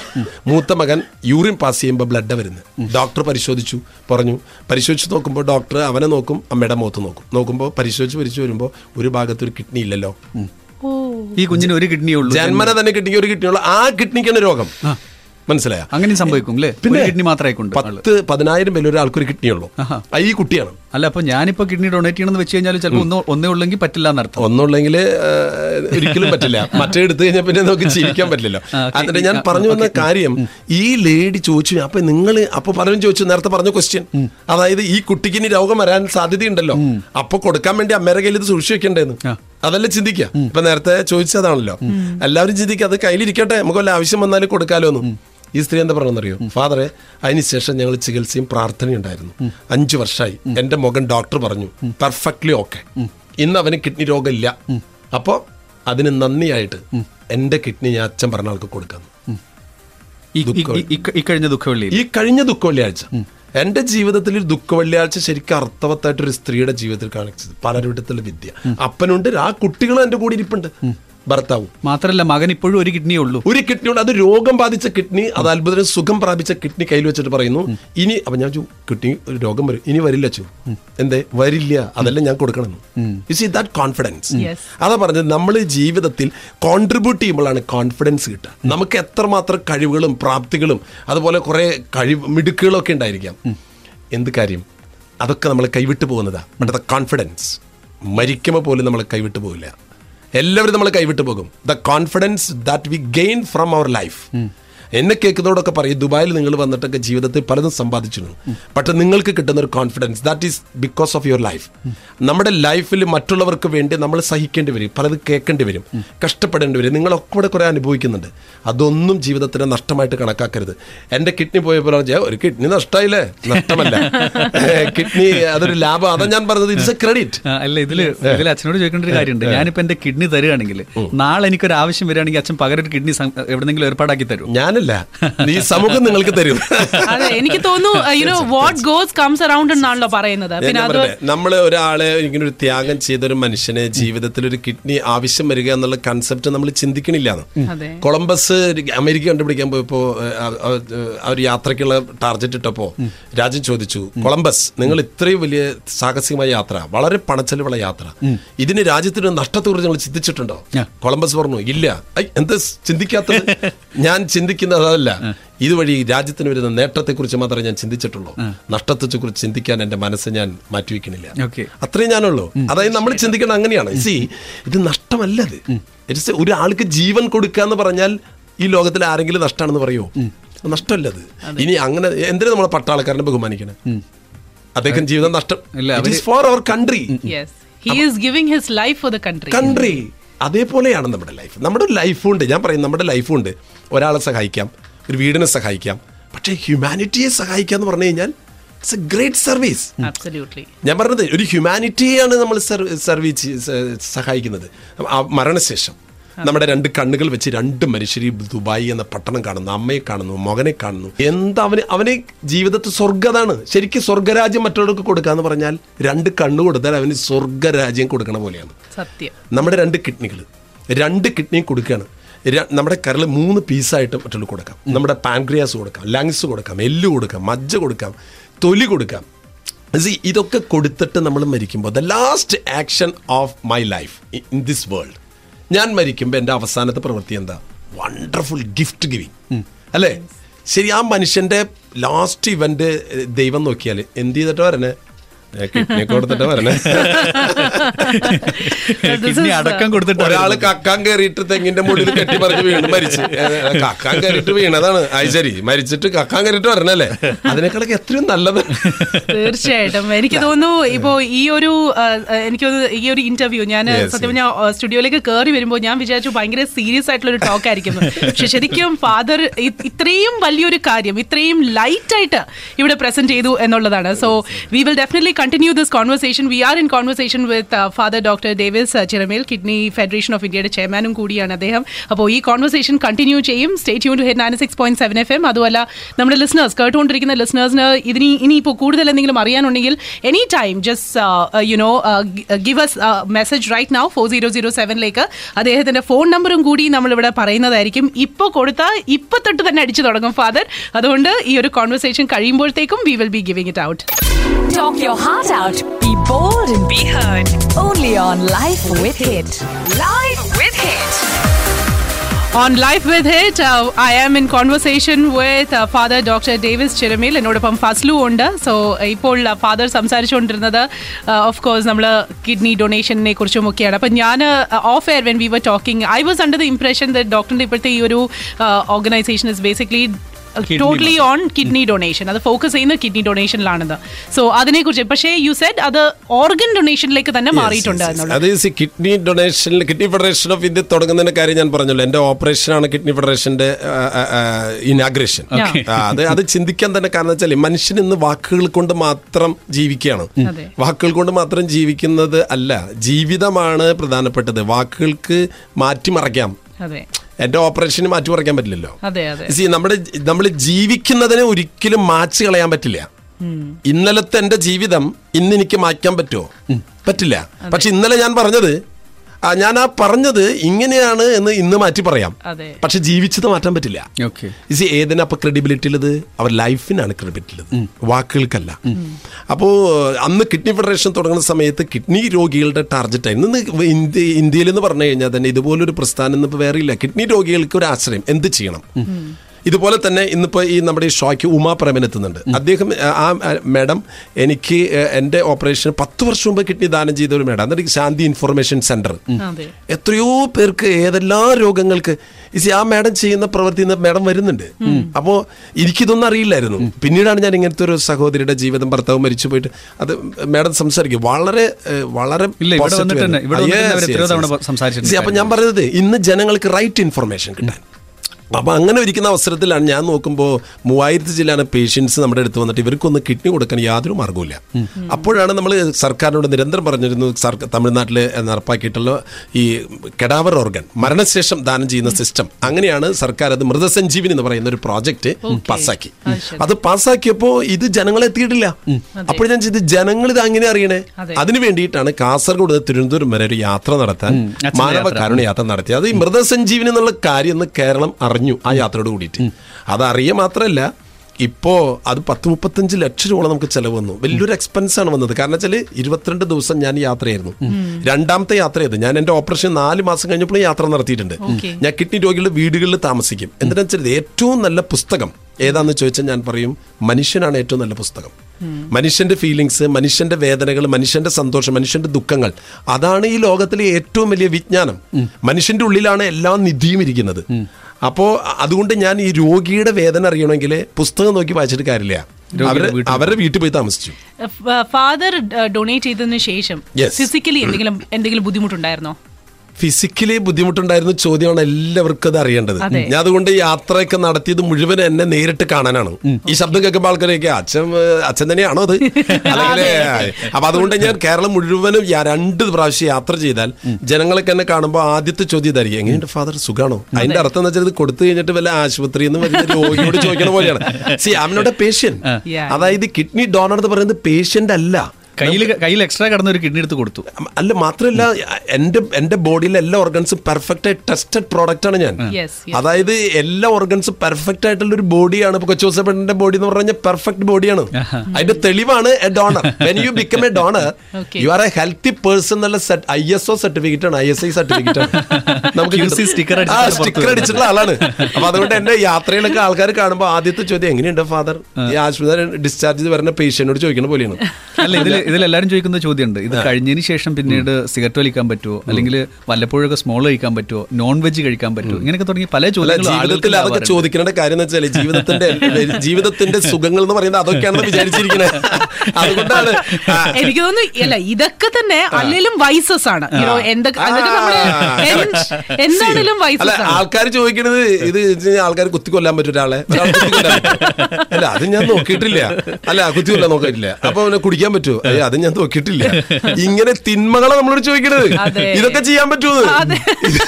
മൂത്ത മകൻ യൂറിൻ പാസ് ചെയ്യുമ്പോൾ ബ്ലഡ് വരുന്നത് ഡോക്ടർ പരിശോധിച്ചു പറഞ്ഞു പരിശോധിച്ച് നോക്കുമ്പോൾ ഡോക്ടർ അവനെ നോക്കും അമ്മയുടെ മുഖത്ത് നോക്കും. നോക്കുമ്പോൾ പരിശോധിച്ച് പരിശോധിച്ച് വരുമ്പോൾ ഒരു ഭാഗത്ത് ഒരു കിഡ്നി ഇല്ലല്ലോ. ഓ ഈ കുഞ്ഞിന് ഒരു കിഡ്നിയേ ഉള്ളൂ. ജന്മന തന്നെ കിഡ്നിക്ക് ഒരു കിഡ്നിയുള്ളൂ ആ കിഡ്നിക്കാണ് രോഗം. മനസ്സിലായ? അങ്ങനെ സംഭവിക്കും അല്ലേ പിന്നെ കിഡ്നി മാത്രമേ കൊണ്ട് പത്ത് പതിനായിരം പേര് ഒരാൾക്കൊരു കിഡ്നി ഉള്ളൂ ഈ കുട്ടിയാണ്. അല്ല അപ്പൊ ഞാനിപ്പോ കിഡ്നി ഡൊണേറ്റ് ചെയ്യണമെന്ന് വെച്ച് കഴിഞ്ഞാൽ ചിലപ്പോൾ ഒന്ന് ഒന്നേ ഉള്ളെങ്കിൽ പറ്റില്ല എന്നർത്ഥം ഒന്നുള്ളെങ്കിൽ ഒരിക്കലും പറ്റില്ല. മറ്റേ എടുത്തു കഴിഞ്ഞാൽ പിന്നെ നമുക്ക് ജീവിക്കാൻ പറ്റില്ലല്ലോ. അതിന്റെ ഞാൻ പറഞ്ഞു വന്ന കാര്യം ഈ ലേഡി ചോദിച്ചു അപ്പൊ നിങ്ങൾ അപ്പൊ പലരും ചോദിച്ചു നേരത്തെ പറഞ്ഞ ക്വസ്റ്റ്യൻ അതായത് ഈ കുട്ടിക്ക് ഇനി രോഗം വരാൻ സാധ്യതയുണ്ടല്ലോ. അപ്പൊ കൊടുക്കാൻ വേണ്ടി അമ്മേരെ കയ്യിൽ ഇത് സൂക്ഷിച്ചു വെക്കണ്ടേന്ന്. അതല്ല ചിന്തിക്കുക ഇപ്പൊ നേരത്തെ ചോദിച്ചതാണല്ലോ. എല്ലാവരും ചിന്തിക്കുക അത് കയ്യിലിരിക്കട്ടെ. നമുക്ക് വല്ല ആവശ്യം വന്നാലും കൊടുക്കാലോ എന്ന് ഈ സ്ത്രീ എന്താ പറയണമെന്നറിയോ ഫാദറെ അതിനുശേഷം ഞങ്ങൾ ചികിത്സയും പ്രാർത്ഥനയും ഉണ്ടായിരുന്നു. അഞ്ചു വർഷമായി എന്റെ മകൻ ഡോക്ടർ പറഞ്ഞു പെർഫെക്റ്റ്ലി ഓക്കെ ഇന്ന് അവന് കിഡ്നി രോഗമില്ല. ഇല്ല അപ്പോ അതിന് നന്ദിയായിട്ട് എന്റെ കിഡ്നി ഞാൻ അച്ഛൻ പറഞ്ഞ ആൾക്ക് കൊടുക്കുന്നു ഈ- കഴിഞ്ഞ ദുഃഖവെള്ളി ഈ കഴിഞ്ഞ ദുഃഖ വെള്ളിയാഴ്ച എന്റെ ജീവിതത്തിൽ ഒരു ദുഃഖ വെള്ളിയാഴ്ച ശരിക്കും അർത്ഥവത്തായിട്ട് ഒരു സ്ത്രീയുടെ ജീവിതത്തിൽ കാണിച്ചത്. പലരുടെ വിദ്യ. അപ്പനുണ്ട് ആ കുട്ടികളും എന്റെ കൂടെ ഇരിപ്പുണ്ട്. ഭർത്താവും. മാത്രല്ല മകൻ ഇപ്പോഴും ഒരു കിഡ്നിയേ ഉള്ളൂ. ഒരു കിഡ്നി ഉണ്ട്. അത് രോഗം ബാധിച്ച കിഡ്നി അത് അത്ഭുതം സുഖം പ്രാപിച്ച കിഡ്നി കയ്യിൽ വെച്ചിട്ട് പറയുന്നു. ഇനി അപ്പൊ ഞാൻ കിഡ്നി ഒരു രോഗം വരും. ഇനി വരില്ല ചു എന്തേ? വരില്ല. അതെല്ലാം ഞാൻ കൊടുക്കണം യു സി ദാറ്റ് കോൺഫിഡൻസ് അതാ പറഞ്ഞത് നമ്മൾ ജീവിതത്തിൽ കോൺട്രിബ്യൂട്ട് ചെയ്യുമ്പോഴാണ് കോൺഫിഡൻസ് കിട്ടുക. നമുക്ക് എത്രമാത്രം കഴിവുകളും പ്രാപ്തികളും അതുപോലെ കുറെ കഴിവ് മിടുക്കുകളൊക്കെ ഉണ്ടായിരിക്കാം. എന്ത് കാര്യം? അതൊക്കെ നമ്മൾ കൈവിട്ട് പോകുന്നതാ. ബട്ട് ദ കോൺഫിഡൻസ് മരിക്കുമ്പോൾ പോലും നമ്മൾ കൈവിട്ട് പോകില്ല എല്ലാവരും നമ്മൾ കൈവിട്ട് പോകും. The confidence that we gain from our life എന്നെ കേൾക്കുന്നതോടൊക്കെ പറയും ദുബായിൽ നിങ്ങൾ വന്നിട്ടൊക്കെ ജീവിതത്തിൽ പലതും സമ്പാദിച്ചിരുന്നു. പക്ഷെ നിങ്ങൾക്ക് കിട്ടുന്ന ഒരു confidence that is because of your life നമ്മുടെ ലൈഫിൽ മറ്റുള്ളവർക്ക് വേണ്ടി നമ്മൾ സഹിക്കേണ്ടി വരും പലത് കേൾക്കേണ്ടി വരും കഷ്ടപ്പെടേണ്ടി വരും. നിങ്ങളൊക്കെ കൂടെ കുറെ അനുഭവിക്കുന്നുണ്ട്. അതൊന്നും ജീവിതത്തിന് നഷ്ടമായിട്ട് കണക്കാക്കരുത്. എന്റെ കിഡ്നി പോയപ്പോൾ പറഞ്ഞു, "ഏ, ഒരു കിഡ്നി നഷ്ടമായില്ലേ? നഷ്ടമല്ല. <laughs> കിഡ്നി അതൊരു ലാഭം. അതാ ഞാൻ പറഞ്ഞത് ഇറ്റ്സ് എ ക്രെഡിറ്റ് അല്ല ഇതിൽ ഇതിൽ അച്ഛനോട് ചോദിക്കേണ്ട ഒരു കാര്യമുണ്ട്. ഞാനിപ്പോ എന്റെ കിഡ്നി തരുകയാണെങ്കിൽ നാളെ എനിക്കൊരു ആവശ്യം വരികയാണെങ്കിൽ അച്ഛൻ പകരം ഒരു കിഡ്നി എവിടെന്നെങ്കിലും ഏർപ്പാടാക്കി തരും ഞാനല്ല ഈ സമൂഹം നിങ്ങൾക്ക് തരും. അതെ എനിക്ക് തോന്നുന്നു വാട്ട് ഗോസ് കംസ് അറൗണ്ട് എന്നാണല്ലോ പറയുന്നത്. നമ്മൾ ഒരാളെ ഇങ്ങനെ ഒരു ത്യാഗം ചെയ്ത ഒരു മനുഷ്യനെ ജീവിതത്തിൽ ഒരു കിഡ്നി ആവശ്യം വരിക എന്നുള്ള കൺസെപ്റ്റ് നമ്മൾ ചിന്തിക്കണില്ല കൊളംബസ് അമേരിക്ക കണ്ടുപിടിക്കാൻ പോയപ്പോ ആ- ഒരു യാത്രയ്ക്കുള്ള ടാർജറ്റ് ഇട്ടപ്പോ രാജ്യം ചോദിച്ചു കൊളംബസ് നിങ്ങൾ ഇത്രയും വലിയ സാഹസികമായ യാത്ര വളരെ പണച്ചെലവുള്ള യാത്ര ഇതിന് രാജ്യത്തിന് നഷ്ടത്തെ കുറിച്ച് നിങ്ങൾ ചിന്തിച്ചിട്ടുണ്ടോ? കൊളംബസ് പറഞ്ഞു ഇല്ല. എന്താ ചിന്തിക്കാത്തത്? ഞാൻ ചിന്തിക്കുന്നത് അതല്ല ഇതുവഴി രാജ്യത്തിന് വരുന്ന നേട്ടത്തെക്കുറിച്ച് മാത്രമേ ഞാൻ ചിന്തിച്ചിട്ടുള്ളൂ. നഷ്ടത്തെ കുറിച്ച് ചിന്തിക്കാൻ എന്റെ മനസ്സ് ഞാൻ മാറ്റിവെക്കണില്ല. അത്രയും ഞാനുള്ളൂ. അതായത് നമ്മൾ ചിന്തിക്കണം അങ്ങനെയാണ്. സി ഇത് നഷ്ടമല്ല ഇത്. ഒരാൾക്ക് ആൾക്ക് ജീവൻ കൊടുക്കുക എന്ന് പറഞ്ഞാൽ ഈ ലോകത്തിൽ ആരെങ്കിലും നഷ്ടമാണെന്ന് പറയുമോ നഷ്ടമല്ല അത്. ഇനി അങ്ങനെ എന്തിനാ നമ്മളെ പട്ടാളക്കാരനെ ബഹുമാനിക്കണേ? അദ്ദേഹം ജീവിതം നഷ്ടം. It is for our country yes he is giving his life for the country country അതേപോലെയാണ് നമ്മുടെ ലൈഫ് നമ്മുടെ ലൈഫും ഉണ്ട്. ഞാൻ പറയും നമ്മുടെ ലൈഫുണ്ട് ഒരാളെ സഹായിക്കാം ഒരു വീടിനെ സഹായിക്കാം. പക്ഷേ ഹ്യൂമാനിറ്റിയെ സഹായിക്കുക എന്ന് പറഞ്ഞു കഴിഞ്ഞാൽ ഇറ്റ്സ് എ ഗ്രേറ്റ് സർവീസ് ഞാൻ പറഞ്ഞത് ഒരു ഹ്യൂമാനിറ്റിയാണ് നമ്മൾ സർവീസ് സഹായിക്കുന്നത്. മരണശേഷം നമ്മുടെ രണ്ട് കണ്ണുകൾ വെച്ച് രണ്ട് മനുഷ്യർ ദുബായി എന്ന പട്ടണം കാണുന്നു അമ്മയെ കാണുന്നു മകനെ കാണുന്നു. എന്താ അവന് അവന് ജീവിതത്തിൽ സ്വർഗതാണ് ശരിക്കും സ്വർഗരാജ്യം മറ്റുള്ളവർക്ക് കൊടുക്കാന്ന് പറഞ്ഞാൽ രണ്ട് കണ്ണ് കൊടുത്താൽ അവന് സ്വർഗരാജ്യം കൊടുക്കണ പോലെയാണ്. സത്യം. നമ്മുടെ രണ്ട് കിഡ്നികൾ രണ്ട് കിഡ്നിയും കൊടുക്കുകയാണ് നമ്മുടെ കരൾ മൂന്ന് പീസായിട്ട് മറ്റുള്ള കൊടുക്കാം. നമ്മുടെ പാൻക്രിയാസ് കൊടുക്കാം ലങ്സ് കൊടുക്കാം എല്ല് കൊടുക്കാം മജ്ജ കൊടുക്കാം തൊലി കൊടുക്കാം. See, ഇതൊക്കെ കൊടുത്തിട്ട് നമ്മൾ മരിക്കുമ്പോൾ the last action of my life in this world ഞാൻ മരിക്കുമ്പോൾ എന്റെ അവസാനത്തെ പ്രവൃത്തി എന്താ? വണ്ടർഫുൾ ഗിഫ്റ്റ് ഗിവിങ് അല്ലേ? ശരി ആ മനുഷ്യന്റെ ലാസ്റ്റ് ഇവന്റ് ദൈവം നോക്കിയാൽ എന്ത് ചെയ്തിട്ട് വരണേ? കിഡ്നി കൊടുത്തിട്ട് വരണേ. <laughs> കിഡ്നി അടക്കം കൊടുത്തിട്ട് ഒരാൾ കക്കാൻ കയറിയിട്ട് തെങ്ങിന്റെ മുകളിൽ കെട്ടി പറഞ്ഞ് വീണ് മരിച്ചു. കക്കാൻ കയറിയിട്ട് വീണതാണ്. അത് മരിച്ചിട്ട് കക്കാൻ കയറിയിട്ട് വരണല്ലേ? അതിനേക്കാളൊക്കെ എത്രയും നല്ലത്. തീർച്ചയായിട്ടും. എനിക്ക് തോന്നുന്നു ഇപ്പോ ഈ ഒരു എനിക്ക് തോന്നുന്നു ഈ ഒരു ഇന്റർവ്യൂ ഞാൻ സത്യം ഞാൻ സ്റ്റുഡിയോയിലേക്ക് കയറി വരുമ്പോൾ ഞാൻ വിചാരിച്ചു ഭയങ്കര സീരിയസ് ആയിട്ടുള്ള ഒരു ടോക്ക് ആയിരിക്കും പക്ഷെ ശരിക്കും ഫാദർ ഇത്രയും വലിയൊരു കാര്യം ഇത്രയും ലൈറ്റ് ആയിട്ട് ഇവിടെ പ്രസന്റ് ചെയ്തു എന്നുള്ളതാണ്. So we will definitely continue this conversation we are in conversation with father doctor Davis Chiramel kidney federation of ഇന്ത്യയുടെ ചെയർമാനും കൂടിയാണ് അദ്ദേഹം. അപ്പോൾ ഈ കോൺവെർസേഷൻ കണ്ടിന്യൂ ചെയ്യും. Stay യൂൺ to head nine six point seven F M അതുമല്ല നമ്മുടെ ലിസണേഴ്സ് കേട്ടുകൊണ്ടിരിക്കുന്ന ലിസണേഴ്സിന് ഇതിനി ഇനിയിപ്പോൾ കൂടുതൽ എന്തെങ്കിലും അറിയാനുണ്ടെങ്കിൽ any time just you know give us message right now four zero zero സെവനിലേക്ക് അദ്ദേഹത്തിന്റെ ഫോൺ നമ്പറും കൂടി നമ്മളിവിടെ പറയുന്നതായിരിക്കും. ഇപ്പോൾ കൊടുത്താൽ ഇപ്പോൾ തൊട്ട് തന്നെ അടിച്ചു തുടങ്ങും ഫാദർ അതുകൊണ്ട് ഈ ഒരു കോൺവെർസേഷൻ കഴിയുമ്പോഴത്തേക്കും we will be giving it out heart out. Be bold and be heard. Only on Life with Hit. Life with Hit. On Life with Hit, uh, I am in conversation with uh, Father Dr. Davis Chiramel എന്നോടൊപ്പം ഫസ്ലു ഉണ്ട് so ഇപ്പോൾ father സംസാരിച്ചുകൊണ്ടിരുന്നത് of course നമ്മൾ kidney ഡൊണേഷനെ കുറിച്ചും ഒക്കെയാണ് അപ്പം ഞാൻ off air when we were talking I was under the impression the ഡോക്ടറിന്റെ ഇപ്പോഴത്തെ ഈ ഒരു organization is basically totally on kidney donation അത് ഫോക്കസ് ചെയ്യുന്ന കിഡ്നി ഡൊണേഷനിലാണെന്ന് സോ അതിനെ കുറിച്ച് പക്ഷേ യു സെഡ് അത് ഓർഗൻ ഡൊണേഷനിലേക്ക് തന്നെ മാറിയിട്ടുണ്ട് അത് കിഡ്നി ഡൊണേഷനിൽ കിഡ്നി ഫെഡറേഷൻ ഓഫ് ഇന്ത്യ തുടങ്ങുന്നതിന്റെ കാര്യം ഞാൻ പറഞ്ഞല്ലോ. എന്റെ ഓപ്പറേഷനാണ് കിഡ്നി ഫെഡറേഷന്റെ ഇനാഗ്രേഷൻ. അത് അത് ചിന്തിക്കാൻ തന്നെ കാരണം വെച്ചാൽ മനുഷ്യൻ ഇന്ന് വാക്കുകൾ കൊണ്ട് മാത്രം ജീവിക്കുകയാണ്. അതെ. വാക്കുകൾ കൊണ്ട് മാത്രം ജീവിക്കുന്നത് അല്ല ജീവിതമാണ് പ്രധാനപ്പെട്ടത്. വാക്കുകൾക്ക് മാറ്റിമറയ്ക്കാം അതെ. എന്റെ ഓപ്പറേഷന് മാറ്റി കുറയ്ക്കാൻ പറ്റില്ലല്ലോ. See, നമ്മുടെ നമ്മൾ ജീവിക്കുന്നതിനെ ഒരിക്കലും മാച്ച് കളയാൻ പറ്റില്ല. ഇന്നലത്തെ എന്റെ ജീവിതം ഇന്ന് എനിക്ക് മാറ്റാൻ പറ്റുമോ? പറ്റില്ല. പക്ഷെ ഇന്നലെ ഞാൻ പറഞ്ഞത് ഞാൻ ആ പറഞ്ഞത് ഇങ്ങനെയാണ് എന്ന് ഇന്ന് മാറ്റി പറയാം. അതെ. പക്ഷെ ജീവിച്ചത് മാറ്റാൻ പറ്റില്ല. ഓക്കെ. ഇസി ഏതിനാ അപ്പൊ ക്രെഡിബിലിറ്റി ഉള്ളത്? അവർ ലൈഫിനാണ് ക്രെഡിബിലിറ്റി ഉള്ളത്. വാക്കുകൾക്കല്ല. അപ്പോ അന്ന് കിഡ്നി ഫെഡറേഷൻ തുടങ്ങുന്ന സമയത്ത് കിഡ്നി രോഗികളുടെ ടാർഗറ്റ് ആയിരുന്നു. ഇന്ന് ഇന്ത്യ ഇന്ത്യയിൽ എന്ന് പറഞ്ഞു കഴിഞ്ഞാൽ തന്നെ ഇതുപോലൊരു പ്രസ്ഥാനം ഇപ്പൊ വേറെ ഇല്ല. കിഡ്നി രോഗികൾക്ക് ഒരു ആശ്രയം. എന്ത് ചെയ്യണം? ഇതുപോലെ തന്നെ ഇന്നിപ്പോൾ ഈ നമ്മുടെ ഈ ഷോയ്ക്ക് ഉമാ പ്രേമൻ എത്തുന്നുണ്ട് അദ്ദേഹം ആ, മാഡം എനിക്ക് എന്റെ ഓപ്പറേഷൻ പത്ത് വർഷം മുമ്പ് കിഡ്നി ദാനം ചെയ്ത ഒരു മാഡം. എന്നിട്ട് ശാന്തി ഇൻഫർമേഷൻ സെന്റർ. എത്രയോ പേർക്ക് ഏതെല്ലാം രോഗങ്ങൾക്ക് ഇസി ആ മാഡം ചെയ്യുന്ന പ്രവൃത്തി ഇന്ന് മാഡം വരുന്നുണ്ട്. അപ്പോൾ എനിക്കിതൊന്നും അറിയില്ലായിരുന്നു. പിന്നീടാണ് ഞാൻ ഇങ്ങനത്തെ ഒരു സഹോദരിയുടെ ജീവിതം ഭർത്താവ് മരിച്ചു പോയിട്ട് അത് മാഡം സംസാരിക്കും. വളരെ വളരെ അപ്പൊ ഞാൻ പറഞ്ഞത് ഇന്ന് ജനങ്ങൾക്ക് റൈറ്റ് ഇൻഫർമേഷൻ കിട്ടാൻ. അപ്പൊ അങ്ങനെ ഇരിക്കുന്ന അവസരത്തിലാണ് ഞാൻ നോക്കുമ്പോൾ മൂവായിരത്തി ജില്ലാണ് പേഷ്യൻസ് നമ്മുടെ അടുത്ത് വന്നിട്ട് ഇവർക്കൊന്ന് കിഡ്നി കൊടുക്കാൻ യാതൊരു മാർഗമില്ല അപ്പോഴാണ് നമ്മൾ സർക്കാരിനോട് നിരന്തരം പറഞ്ഞിരുന്നു സർക്കാർ തമിഴ്നാട്ടിൽ നടപ്പാക്കിയിട്ടുള്ള ഈ കെഡാവർ ഓർഗൻ മരണശേഷം ദാനം ചെയ്യുന്ന സിസ്റ്റം അങ്ങനെയാണ് സർക്കാർ അത് മൃതസഞ്ജീവിനി എന്ന് പറയുന്ന ഒരു പ്രോജക്റ്റ് പാസ്സാക്കി അത് പാസ്സാക്കിയപ്പോൾ ഇത് ജനങ്ങളെ എത്തിയിട്ടില്ല. അപ്പോൾ ഞാൻ ചെയ്ത് ജനങ്ങൾ ഇത് അങ്ങനെ അറിയണേ? അതിന് വേണ്ടിയിട്ടാണ് കാസർഗോഡ് തിരുവനന്തപുരം വരെ ഒരു യാത്ര നടത്താൻ മാനവ. കാരുണ്യ യാത്ര നടത്തി അത് ഈ മൃതസഞ്ജീവിനി എന്നുള്ള കാര്യം ഇന്ന് കേരളം അറിഞ്ഞു ആ യാത്രയോട് കൂടിയിട്ട്. അത് അറിയ മാത്രമല്ല ഇപ്പോ അത് പത്ത് മുപ്പത്തഞ്ച് ലക്ഷം രൂപ നമുക്ക് ചിലവ് വന്നു. വലിയൊരു എക്സ്പെൻസ് ആണ് വന്നത്. കാരണം വെച്ചാൽ ഇരുപത്തിരണ്ട് ദിവസം ഞാൻ യാത്രയായിരുന്നു. രണ്ടാമത്തെ യാത്ര ചെയ്ത് ഞാൻ എന്റെ ഓപ്പറേഷൻ നാല് മാസം കഴിഞ്ഞപ്പോഴും യാത്ര നടത്തിയിട്ടുണ്ട്. ഞാൻ കിഡ്നി രോഗികളുടെ വീടുകളിൽ താമസിക്കും. എന്താണെന്ന് വെച്ചാൽ ഏറ്റവും നല്ല പുസ്തകം ഏതാന്ന് ചോദിച്ചാൽ ഞാൻ പറയും മനുഷ്യനാണ് ഏറ്റവും നല്ല പുസ്തകം. മനുഷ്യന്റെ ഫീലിങ്സ് മനുഷ്യന്റെ വേദനകൾ മനുഷ്യന്റെ സന്തോഷം മനുഷ്യന്റെ ദുഃഖങ്ങൾ. അതാണ് ഈ ലോകത്തിലെ ഏറ്റവും വലിയ വിജ്ഞാനം. മനുഷ്യന്റെ ഉള്ളിലാണ് എല്ലാ നിധിയും ഇരിക്കുന്നത്. അപ്പോ അതുകൊണ്ട് ഞാൻ ഈ രോഗിയുടെ വേദന അറിയണമെങ്കിൽ പുസ്തകം നോക്കി വായിച്ചിട്ട് കാര്യമില്ല. അവരുടെ വീട്ടിൽ പോയി. താമസിച്ചു. ഫാദർ ഡൊണേറ്റ് ചെയ്തതിനു ശേഷം ഫിസിക്കലി എന്തെങ്കിലും എന്തെങ്കിലും ബുദ്ധിമുട്ടുണ്ടായിരുന്നോ? ഫിസിക്കലി ബുദ്ധിമുട്ടുണ്ടായിരുന്ന ചോദ്യമാണ് എല്ലാവർക്കും അത് അറിയേണ്ടത്. ഞാൻ അതുകൊണ്ട് യാത്രയൊക്കെ നടത്തിയത് മുഴുവൻ എന്നെ നേരിട്ട് കാണാനാണ്. ഈ ശബ്ദം കേൾക്കുമ്പോൾ ആൾക്കാരൊക്കെ അച്ഛൻ അച്ഛൻ തന്നെയാണോ അത്? <laughs> അല്ലെങ്കിൽ അപ്പൊ അതുകൊണ്ട് ഞാൻ കേരളം മുഴുവനും രണ്ട് പ്രാവശ്യം യാത്ര ചെയ്താൽ ജനങ്ങളൊക്കെ എന്നെ കാണുമ്പോൾ ആദ്യത്തെ ചോദ്യം ഇതായിരിക്കും. എങ്ങനെയുണ്ട് ഫാദർ സുഖാണോ? അതിന്റെ അർത്ഥം എന്ന് വെച്ചാൽ ഇത് കൊടുത്തു കഴിഞ്ഞിട്ട് വല്ല ആശുപത്രിയിൽ നിന്ന് വരുന്ന രോഗിയോട് ചോദിക്കണ പോലെയാണ്. സി അവനോട് പേഷ്യൻ. അതായത് കിഡ്നി ഡോണർ എന്ന് പറയുന്നത് പേഷ്യന്റ് അല്ല. കയ്യിൽ കയ്യിൽ എക്സ്ട്രാ കടന്ന ഒരു കിഡ്നി എടുത്ത് കൊടുത്തു. അല്ല മാത്രമല്ല എന്റെ എന്റെ ബോഡിയിലെ എല്ലാ ഓർഗൻസും പെർഫെക്റ്റ് ആയി ടെസ്റ്റഡ് പ്രോഡക്റ്റ് ആണ് ഞാൻ. അതായത് എല്ലാ ഓർഗൻസും പെർഫെക്റ്റ് ആയിട്ടുള്ള ഒരു ബോഡിയാണ്. ഇപ്പൊ കൊച്ചോസപ്പന്റെ ബോഡി എന്ന് പറഞ്ഞാൽ പെർഫെക്റ്റ് ബോഡിയാണ്. അതിന്റെ തെളിവാണ് a donor when you become a donor. You are a healthy person എന്നുള്ള ഐ എസ് ഒ സർട്ടിഫിക്കറ്റ് ആണ്. ഐ എസ് ഐ സർട്ടിഫിക്കറ്റ് ആണ്. നമുക്ക് സ്റ്റിക്കർ സ്റ്റിക്കർ അടിച്ചിട്ടുള്ള ആളാണ്. അപ്പൊ അതുകൊണ്ട് എന്റെ യാത്രയിലൊക്കെ ആൾക്കാർ കാണുമ്പോൾ ആദ്യത്തെ ചോദ്യം എങ്ങനെയുണ്ട് ഫാദർ ഈ ആശുപത്രി ഡിസ്ചാർജ് ചെയ്ത് വരുന്ന പേഷ്യന്റിനോട് ചോദിക്കുന്ന പോലെയാണ്. അല്ല ഇതിൽ ഇതിലെല്ലാരും ചോദിക്കുന്ന ചോദ്യമുണ്ട്. ഇത് കഴിഞ്ഞതിന് ശേഷം പിന്നീട് സിഗരറ്റ് വലിക്കാൻ പറ്റുമോ അല്ലെങ്കിൽ വല്ലപ്പോഴൊക്കെ സ്മോൾ കഴിക്കാൻ പറ്റുമോ നോൺ വെജ് കഴിക്കാൻ പറ്റുമോ ഇങ്ങനെയൊക്കെ തുടങ്ങി പല ചോദ്യങ്ങളും ജീവിതത്തിൽ അതൊക്കെ. ചോദിക്കേണ്ട കാര്യം എന്ന് വെച്ചാൽ ജീവിതത്തിന്റെ <laughs> ജീവിതത്തിന്റെ സുഖങ്ങൾ എന്ന് പറയുന്നത് അതൊക്കെയാണെന്ന് വിചാരിച്ചിരിക്കുന്നത് <laughs> അതുകൊണ്ടാണ്. എനിക്ക് തോന്നുന്നു അല്ല ഇതൊക്കെ തന്നെ അല്ലെങ്കിലും വൈസസ് ആണ്. You know, എന്തൊക്കെ അതൊക്കെ നമ്മൾ എന്ത്- <laughs> എന്താണേലും അല്ല വൈസസ് ആണ്. ആൾക്കാർ ചോദിക്കുന്നത് ഇത് ആൾക്കാർ കുത്തിക്കൊല്ലാൻ പറ്റും ഒരാളെ. അല്ല അത് ഞാൻ നോക്കിയിട്ടില്ല. അല്ല കുത്തിക്കൊല്ലാൻ നോക്കിയിട്ടില്ല. അപ്പൊ അവനെ കുടിക്കാൻ പറ്റുമോ ഏയ് അത് ഞാൻ നോക്കിയിട്ടില്ല. <laughs> ഇങ്ങനെ തിന്മകളെ നമ്മളോട് ചോദിക്കണത്. ഇതൊക്കെ ചെയ്യാൻ പറ്റുമോ അതെ.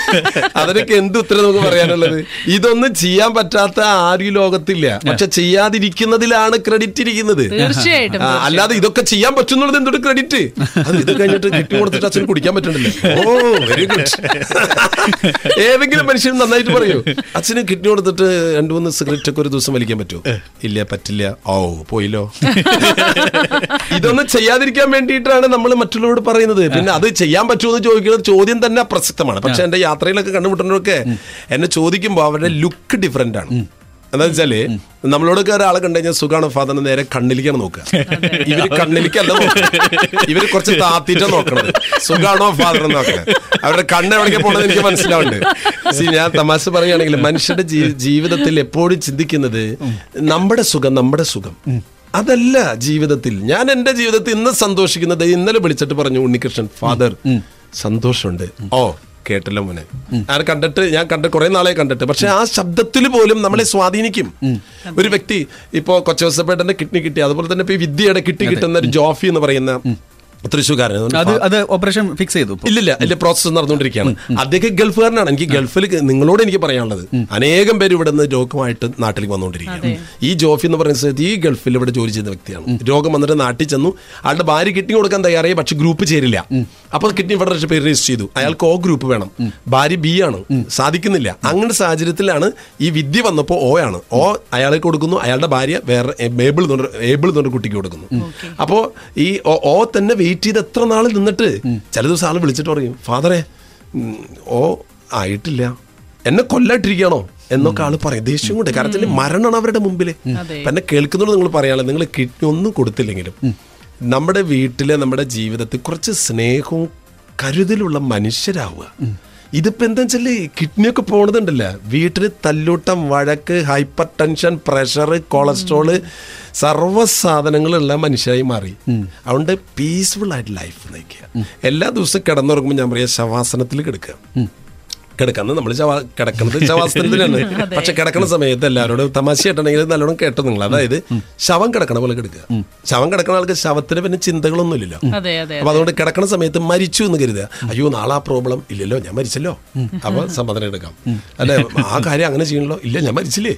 <laughs> അതിനൊക്കെ എന്ത് ഉത്തരം നമുക്ക് പറയാനുള്ളത്? ഇതൊന്നും ചെയ്യാൻ പറ്റാത്ത ആരും ഈ ലോകത്തില്ല. പക്ഷെ ചെയ്യാതിരിക്കുന്നതിലാണ് ക്രെഡിറ്റ് ഇരിക്കുന്നത്. തീർച്ചയായിട്ടും അല്ലാതെ ഇതൊക്കെ ചെയ്യാൻ പറ്റുന്നുള്ളത് എന്തൊരു ക്രെഡിറ്റ് അത് ഇത് കഴിഞ്ഞിട്ട് <laughs> കിട്ടി കൊടുത്തിട്ട് അച്ഛന് കുടിക്കാൻ പറ്റുന്നില്ല ഓ വെരി ഗുഡ് ഏതെങ്കിലും മനുഷ്യൻ നന്നായിട്ട് പറയൂ. അച്ഛന് കിഡ്നി കൊടുത്തിട്ട് രണ്ടു മൂന്ന് സിഗരറ്റ് ഒക്കെ ഒരു ദിവസം വലിക്കാൻ പറ്റുമോ? ഇല്ല പറ്റില്ല. ഓ പോയില്ലോ. ഇതൊന്നും ചെയ്യാതിരിക്കാൻ വേണ്ടിയിട്ടാണ് നമ്മൾ മറ്റുള്ളവരോട് പറയുന്നത്. പിന്നെ അത് ചെയ്യാൻ പറ്റുമോ എന്ന് ചോദിക്കുന്നത് ചോദ്യം തന്നെ പ്രസക്തമാണ്. പക്ഷെ എന്റെ യാത്രയിലൊക്കെ കണ്ടുമുട്ടുന്നവരൊക്കെ എന്നെ ചോദിക്കുമ്പോൾ അവരുടെ ലുക്ക് ഡിഫറെന്റ് ആണ്. എന്താ വെച്ചാൽ നമ്മളോടൊക്കെ ഒരാളെ കണ്ടു കഴിഞ്ഞാൽ സുഖാണ് ഫാദർ നേരെ കണ്ണിലേക്കാണ് നോക്കുക. ഇവർ കണ്ണിലേക്കല്ല ഇവർ കുറച്ച് താത്തിട്ടാ നോക്കണത്. സുഖാണോ ഫാദർ നോക്കണത്? അവരുടെ കണ്ണ് എവിടേക്ക് പോണത് എനിക്ക് മനസ്സിലാവുന്നുണ്ട്. See, ഞാൻ തമാശ പറയുകയാണെങ്കിൽ മനുഷ്യരുടെ ജീവിതത്തിൽ എപ്പോഴും ചിന്തിക്കുന്നത് നമ്മുടെ സുഖം നമ്മുടെ സുഖം. അതല്ല ജീവിതത്തിൽ. ഞാൻ എന്റെ ജീവിതത്തിൽ ഇന്ന് സന്തോഷിക്കുന്നത് ഇന്നലെ വിളിച്ചിട്ട് പറഞ്ഞു ഉണ്ണികൃഷ്ണൻ ഫാദർ സന്തോഷമുണ്ട്. ഓ കേട്ടല്ലോ മോനെ. ഞാൻ കണ്ടിട്ട് ഞാൻ കണ്ട കുറെ നാളെ കണ്ടിട്ട്. പക്ഷെ ആ ശബ്ദത്തിൽ പോലും നമ്മളെ സ്വാധീനിക്കും. ഒരു വ്യക്തി ഇപ്പോ കൊച്ചവസപ്പേട്ടന്റെ കിഡ്നി കിട്ടി അതുപോലെ തന്നെ ഇപ്പൊ വിദ്യയുടെ കിട്ടി കിട്ടുന്ന ഒരു ജോഫി എന്ന് പറയുന്ന തൃശ്ശൂർക്കാരൻ അത് അത് ഓപ്പറേഷൻ ഫിക്സ് ചെയ്തു. ഇല്ലില്ല അതിന്റെ പ്രോസസ്സ് നടന്നുകൊണ്ടിരിക്കുകയാണ്. അദ്ദേഹം ഗൾഫുകാരനാണ്. എനിക്ക് ഗൾഫിൽ നിങ്ങളോട് എനിക്ക് പറയാനുള്ളത്. അനേകം പേര് ഇവിടെ നിന്ന് രോഗമായിട്ട് നാട്ടിലേക്ക് വന്നുകൊണ്ടിരിക്കുകയാണ്. ഈ ജോഫി എന്ന് പറയുന്ന സ്ഥലത്ത് ഈ ഗൾഫിൽ ഇവിടെ ജോലി ചെയ്യുന്ന വ്യക്തിയാണ്. രോഗം വന്നിട്ട് നാട്ടിൽ ചെന്നു. അയാളുടെ ഭാര്യ കിഡ്നി കൊടുക്കാൻ തയ്യാറായി പക്ഷെ ഗ്രൂപ്പ് ചേരില്ല. അപ്പോൾ കിഡ്നി ഫെഡറേഷൻ പേര് രജിസ്റ്റർ ചെയ്തു. അയാൾക്ക് ഓ ഗ്രൂപ്പ് വേണം. ഭാര്യ ബി ആണ്. സാധിക്കുന്നില്ല. അങ്ങനെ സാഹചര്യത്തിലാണ് ഈ വിദ്യ വന്നപ്പോൾ ഓ ആണ്. ഓ അയാളെ കൊടുക്കുന്നു. അയാളുടെ ഭാര്യ വേറെ ഏബിൾ ഏബിൾ എന്നൊരു കുട്ടിക്ക് കൊടുക്കുന്നു. അപ്പോൾ ഈ ഓ തന്നെ വെയിറ്റ് ചെയ്ത് എത്ര നാൾ നിന്നിട്ട് ചില ദിവസം ആൾ വിളിച്ചിട്ട് പറയും ഫാദറെ ഓ ആയിട്ടില്ല. എന്നെ കൊല്ലായിട്ടിരിക്കുകയാണോ? എന്നൊക്കെ ആൾ പറയും. ദേഷ്യം കൊണ്ട്. കാരണം മരണമാണ് അവരുടെ മുമ്പിൽ എന്നെ കേൾക്കുന്നുള്ളൂ നിങ്ങൾ പറയാനുള്ളത് നിങ്ങൾ കിഡ്നി ഒന്നും കൊടുത്തില്ലെങ്കിലും നമ്മുടെ വീട്ടിലെ നമ്മുടെ ജീവിതത്തിൽ കുറച്ച് സ്നേഹവും കരുതലുള്ള മനുഷ്യരാവുക. ഇതിപ്പോ എന്താ വെച്ചാൽ കിഡ്നിയൊക്കെ പോണതുണ്ടല്ല? വീട്ടിൽ തല്ലൂട്ടം വഴക്ക് ഹൈപ്പർ ടെൻഷൻ പ്രഷർ കൊളസ്ട്രോൾ സർവ സാധനങ്ങളുള്ള മനുഷ്യരായി മാറി. അതുകൊണ്ട് പീസ്ഫുൾ ആയിട്ട് ലൈഫ് നയിക്കുക. എല്ലാ ദിവസവും കിടന്നുറങ്ങുമ്പോൾ ഞാൻ പറയാം ശവാസനത്തിൽ കിടക്കുക. കിടക്കുന്നത്. നമ്മൾ കിടക്കുന്നത് ശവാസനത്തിലാണ് <laughs> പക്ഷെ കിടക്കുന്ന സമയത്ത് എല്ലാവരോടും തമാശയായിട്ടുണ്ടെങ്കിൽ നല്ലോണം കേട്ടോ നിങ്ങൾ അതായത് ശവം കിടക്കണ പോലെ കിടക്കുക. ശവം കിടക്കുന്ന ആൾക്ക് ശവത്തിന് പിന്നെ ചിന്തകളൊന്നുമില്ലല്ലോ. അതെ അതെ അപ്പൊ അതുകൊണ്ട് കിടക്കുന്ന സമയത്ത് മരിച്ചു എന്ന് കരുതുക. അയ്യോ നാളെ ആ പ്രോബ്ലം ഇല്ലല്ലോ ഞാൻ മരിച്ചല്ലോ. അപ്പൊ സമ്മതം എടുക്കാം. അല്ലെ? ആ കാര്യം അങ്ങനെ ചെയ്യണല്ലോ. ഇല്ല ഞാൻ മരിച്ചില്ലേ?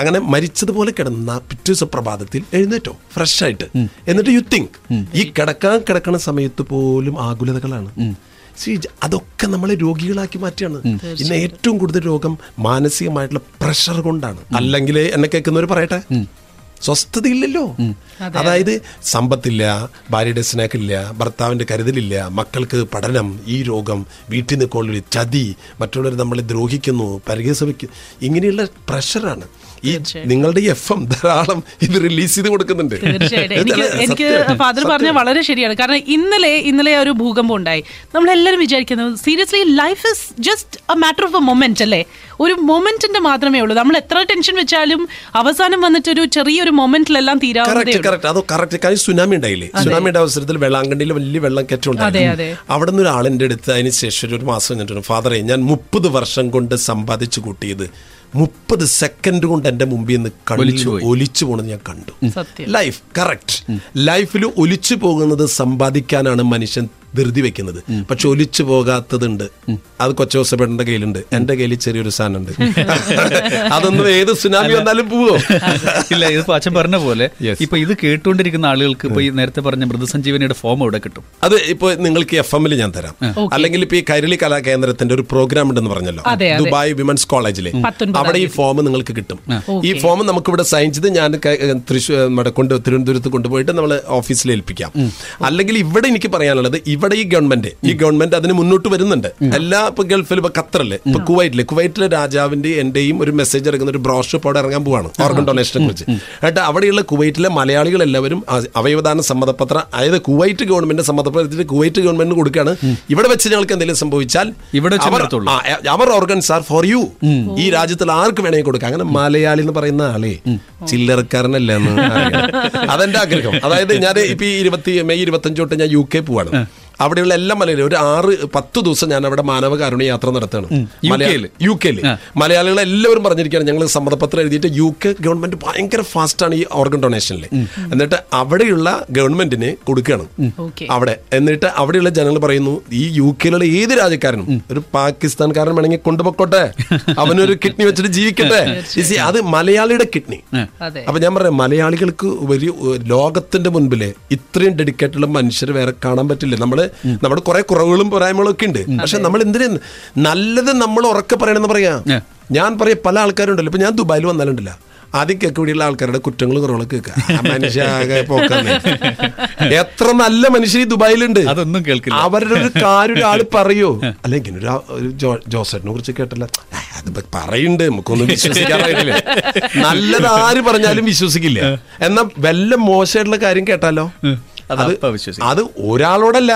അങ്ങനെ മരിച്ചതുപോലെ കിടന്ന പിറ്റേ സുപ്രഭാതത്തിൽ പ്രഭാതത്തിൽ എഴുന്നേറ്റോ ഫ്രഷ് ആയിട്ട്. എന്നിട്ട് യു തിങ്ക് ഈ കിടക്കാൻ കിടക്കുന്ന സമയത്ത് പോലും ആകുലതകളാണ്. See, അതൊക്കെ നമ്മളെ രോഗികളാക്കി മാറ്റിയാണ്. ഇന്ന് ഏറ്റവും കൂടുതൽ രോഗം മാനസികമായിട്ടുള്ള പ്രഷർ കൊണ്ടാണ്. അല്ലെങ്കിൽ എന്നെ കേൾക്കുന്നവർ പറയട്ടെ? സ്വസ്ഥതയില്ലല്ലോ. അതായത് സമ്പത്തില്ല ഭാര്യയുടെ സ്നേഹമില്ല ഭർത്താവിന്റെ കരുതലില്ല മക്കൾക്ക് പഠനം ഈ രോഗം വീട്ടിൽ നിൽക്കുള്ള ചതി മറ്റുള്ളവർ നമ്മളെ ദ്രോഹിക്കുന്നു പരിഹസിക്കുന്നു ഇങ്ങനെയുള്ള പ്രഷറാണ്. ഈ നിങ്ങളുടെ എഫ് എം ധാരാളം ഇത് റിലീസ് ചെയ്ത് കൊടുക്കുന്നുണ്ട്. എനിക്ക് എനിക്ക് ഫാദർ പറഞ്ഞ വളരെ ശരിയാണ്. കാരണം ഇന്നലെ ഇന്നലെ ഒരു ഭൂകമ്പം ഉണ്ടായി. നമ്മളെല്ലാവരും വിചാരിക്കുന്നത് seriously life is just a matter of a moment അല്ലേ? ഒരു മൊമെന്റിന്റെ മാത്രമേ ഉള്ളൂ. നമ്മൾ എത്ര ടെൻഷൻ വെച്ചാലും അവസാനം വന്നിട്ട് ഒരു ചെറിയൊരു മൊമെന്റിലെല്ലാം തീരാവുന്നതേ കറക്റ്റ് ഉള്ളൂ. കറക്റ്റ് അത് കറക്റ്റ് കാര്യം സുനാമി ഉണ്ടായില്ലേ? സുനാമിയുടെ അവസരത്തിൽ വെള്ളാങ്കണ്ണിയിൽ വലിയ വെള്ളം അതെ. അവിടെ നിന്ന് ഒരാളിന്റെ അടുത്ത് അതിന് ശേഷം ഒരു മാസം കഴിഞ്ഞിട്ടുണ്ട് ഫാദറെ ഞാൻ മുപ്പത് വർഷം കൊണ്ട് സമ്പാദിച്ചു കൂട്ടിയത്. മുപ്പത് സെക്കൻഡ് കൊണ്ട് എന്റെ മുമ്പിൽ നിന്ന് കളിച്ച്. ഒലിച്ചു പോണെന്ന് ഞാൻ കണ്ടു. സത്യം. ലൈഫ് കറക്റ്റ് ലൈഫിൽ ഒലിച്ചു പോകുന്നത് സമ്പാദിക്കാനാണ് മനുഷ്യൻ ധൃതി വെക്കുന്നത്. പക്ഷെ ഒലിച്ചു പോകാത്തതുണ്ട്. അത് കൊച്ചോസപ്പേട്ടന്റെ കയ്യിലുണ്ട്. എന്റെ കയ്യിൽ ചെറിയൊരു സാധനം ഉണ്ട് <laughs> അതൊന്നും ഏത് സുനാമി വന്നാലും പോവോ? <laughs> ഇല്ല ഇത് അച്ഛൻ പറഞ്ഞ പോലെ. ഇപ്പൊ ഇത് കേട്ടുകൊണ്ടിരിക്കുന്ന ആളുകൾക്ക് ഇപ്പൊ ഈ നേരത്തെ പറഞ്ഞ മൃദുസഞ്ജീവനിയുടെ ഫോം എവിടെ കിട്ടും? അത് ഇപ്പൊ നിങ്ങൾക്ക് എഫ് എമ്മിൽ ഞാൻ തരാം. അല്ലെങ്കിൽ ഇപ്പൊ ഈ കൈരളി കലാകേന്ദ്രത്തിന്റെ ഒരു പ്രോഗ്രാം ഉണ്ടെന്ന് പറഞ്ഞല്ലോ. ദുബായ് വിമൻസ് കോളേജിലെ അവിടെ ഈ ഫോം നിങ്ങൾക്ക് കിട്ടും. ഈ ഫോം നമുക്ക് ഇവിടെ സൈൻ ചെയ്ത് ഞാൻ തൃശ്ശൂർ നമ്മുടെ കൊണ്ട് തിരുവനന്തപുരത്ത് കൊണ്ടുപോയിട്ട് നമ്മൾ ഓഫീസിൽ ഏൽപ്പിക്കാം. അല്ലെങ്കിൽ ഇവിടെ എനിക്ക് പറയാനുള്ളത് ഇവിടെ ഈ ഗവൺമെന്റ് ഈ ഗവൺമെന്റ് അതിന് മുന്നോട്ട് വരുന്നുണ്ട്. എല്ലാ ഇപ്പൊ ഗൾഫിൽ ഇപ്പൊ ഖത്തറിൽ ഇപ്പൊ കുവൈറ്റിൽ കുവൈറ്റിലെ രാജാവിന്റെ എന്റെയും ഒരു മെസ്സേജ് ഇറങ്ങുന്ന ഒരു ബ്രോഷർ ഇപ്പോൾ അവിടെ ഇറങ്ങാൻ പോവാണ് ഓർഗൻ ഡൊണേഷനെ കുറിച്ച്. എന്നിട്ട് അവിടെയുള്ള കുവൈറ്റിലെ മലയാളികൾ എല്ലാവരും അവയവദാന സമ്മതപത്രം അതായത് കുവൈറ്റ് ഗവൺമെന്റ് സമ്മതപത്രം കുവൈറ്റ് ഗവൺമെന്റിന് കൊടുക്കുകയാണ്. ഇവിടെ വെച്ച് ഞങ്ങൾക്ക് എന്തെങ്കിലും സംഭവിച്ചാൽ ഇവിടെ our- organs are for you ഈ രാജ്യത്തിൽ ആർക്ക് വേണമെങ്കിൽ കൊടുക്കാം. അങ്ങനെ മലയാളി എന്ന് പറയുന്ന ആളെ ചില്ലറക്കാരനല്ല എന്ന് അതെന്റെ ആഗ്രഹം. അതായത് ഞാൻ ഇപ്പൊ ഇരുപത്തി മെയ് ഇരുപത്തഞ്ച് തൊട്ട് ഞാൻ യു കെ പോവാണ്. അവിടെയുള്ള എല്ലാ മലയാളികളും ഒരു ആറ് പത്ത് ദിവസം ഞാൻ അവിടെ മാനവകാരുണ്യ യാത്ര നടത്തുകയാണ്. യു മലയാ- മലയാളികളെ യു കെയിൽ. മലയാളികൾ എല്ലാവരും പറഞ്ഞിരിക്കുകയാണ് ഞങ്ങൾ സമ്മതപത്രം എഴുതിയിട്ട് യു കെ ഗവൺമെന്റ് ഭയങ്കര ഫാസ്റ്റ് ആണ് ഈ ഓർഗൻ ഡൊണേഷനിൽ എന്നിട്ട് അവിടെയുള്ള ഗവൺമെന്റിന് കൊടുക്കുകയാണ്. ഓക്കെ. അവിടെ. എന്നിട്ട് അവിടെയുള്ള ജനങ്ങൾ പറയുന്നു ഈ യു കെയിലുള്ള ഏത് രാജ്യക്കാരനും ഒരു പാകിസ്ഥാൻകാരൻ വേണമെങ്കിൽ കൊണ്ടുപോയിക്കോട്ടെ. അവനൊരു കിഡ്നി വെച്ചിട്ട് ജീവിക്കട്ടെ. അത് മലയാളിയുടെ കിഡ്നി. അതെ. അപ്പൊ ഞാൻ പറയാം മലയാളികൾക്ക് വലിയ ലോകത്തിന്റെ മുൻപിൽ ഇത്രയും ഡെഡിക്കേറ്റഡ് മനുഷ്യർ വേറെ കാണാൻ പറ്റില്ല. നമ്മൾ നമ്മുടെ കുറെ കുറവുകളും പോരായ്മകളും ഒക്കെ ഉണ്ട്. പക്ഷെ നമ്മൾ എന്തിനു നല്ലത് നമ്മൾ ഉറക്കെ പറയണമെന്ന് പറയാ? ഞാൻ പറയാം പല ആൾക്കാരുണ്ടല്ലോ. ഇപ്പൊ ഞാൻ ദുബായിൽ വന്നാലുണ്ടല്ലോ. ആദ്യം കേക്ക് കൂടിയുള്ള ആൾക്കാരുടെ കുറ്റങ്ങൾ കുറവുകളൊക്കെ കേൾക്കുക. പോക്കാന്ന്. എത്ര നല്ല മനുഷ്യർ ഈ ദുബായിലുണ്ട്. അതൊന്നും കേൾക്കില്ല. അവരുടെ ഒരു കാര്യം ഒരാൾ പറയോ. അല്ലെങ്കിൽ ഒരു ജോസഫിനെ കുറിച്ച് കേട്ടല്ല. പറയുണ്ട്. അതിപ്പോ നമുക്കൊന്നും വിശ്വസിക്കാറില്ല <laughs> നല്ലത് ആര് പറഞ്ഞാലും വിശ്വസിക്കില്ല. എന്നാ വല്ല മോശമായിട്ടുള്ള കാര്യം കേട്ടാലോ? അത് ഒരാളോടല്ല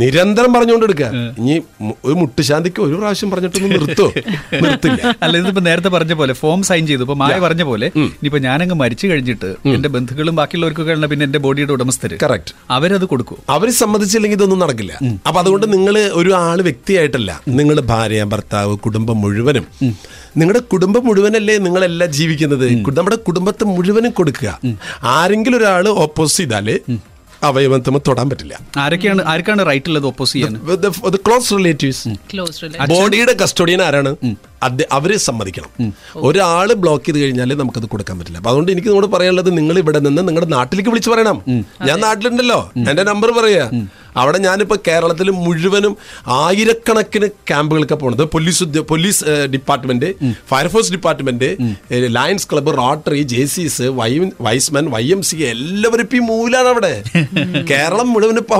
നിരന്തരം പറഞ്ഞുകൊണ്ടെടുക്കുക ഇനി ഒരു മുട്ടുശാന്തിക്ക് ഒരു പ്രാവശ്യം പറഞ്ഞിട്ടൊന്നും നിർത്തോ? <laughs> നിർത്തില്ല. അല്ല ഇതിപ്പോ നേരത്തെ പറഞ്ഞ പോലെ ഫോം സൈൻ ചെയ്തു. ഇപ്പൊ മായ പറഞ്ഞ പോലെ ഇനിയിപ്പോ ഞാനങ്ങ് മരിച്ചു കഴിഞ്ഞിട്ട് എന്റെ ബന്ധുക്കളും ബാക്കിയുള്ളവർക്കൊക്കെ ഉള്ള പിന്നെ എന്റെ ബോഡിയുടെ ഉടമസ്ഥര് കറക്റ്റ് അവരത് കൊടുക്കും. അവർ സമ്മതിച്ചില്ലെങ്കിൽ ഇതൊന്നും നടക്കില്ല. അപ്പൊ അതുകൊണ്ട് നിങ്ങൾ ഒരു ആൾ വ്യക്തിയായിട്ടല്ല നിങ്ങൾ ഭാര്യ ഭർത്താവ് കുടുംബം മുഴുവനും. നിങ്ങളുടെ കുടുംബം മുഴുവനല്ലേ നിങ്ങളെല്ലാം ജീവിക്കുന്നത്? നമ്മുടെ കുടുംബത്തെ മുഴുവനും കൊടുക്കുക. ആരെങ്കിലും ഒരാൾ ഓപ്പോസ് ചെയ്താൽ അവയവത്തമ്മ തൊടാൻ പറ്റില്ല. ആരൊക്കെയാണ് ആർക്കാണ് റൈറ്റ് ഉള്ളത് ഒപ്പോസ് ചെയ്യാൻ? ക്ലോസ് റിലേറ്റീവ്സ് ക്ലോസ് ബോഡിയുടെ കസ്റ്റോഡിയൻ ആരാണ്? അവരെ സമ്മതിക്കണം. ഒരാൾ ബ്ലോക്ക് ചെയ്ത് കഴിഞ്ഞാൽ നമുക്കത് കൊടുക്കാൻ പറ്റില്ല. അപ്പൊ അതുകൊണ്ട് എനിക്ക് നിങ്ങളോട് പറയാനുള്ളത് നിങ്ങൾ ഇവിടെ നിന്ന് നിങ്ങളുടെ നാട്ടിലേക്ക് വിളിച്ചു പറയണം. ഞാൻ നാട്ടിലുണ്ടല്ലോ. എന്റെ നമ്പർ പറയാ. അവിടെ ഞാനിപ്പോൾ കേരളത്തിൽ മുഴുവനും ആയിരക്കണക്കിന് ക്യാമ്പുകളൊക്കെ പോണത്. Police police department fire force department lions lions club rotary J Cs Y's men Y M C എല്ലാവരും ഇപ്പം ഈ മൂലാണ് അവിടെ? <laughs> കേരളം മുഴുവൻ ഇപ്പൊ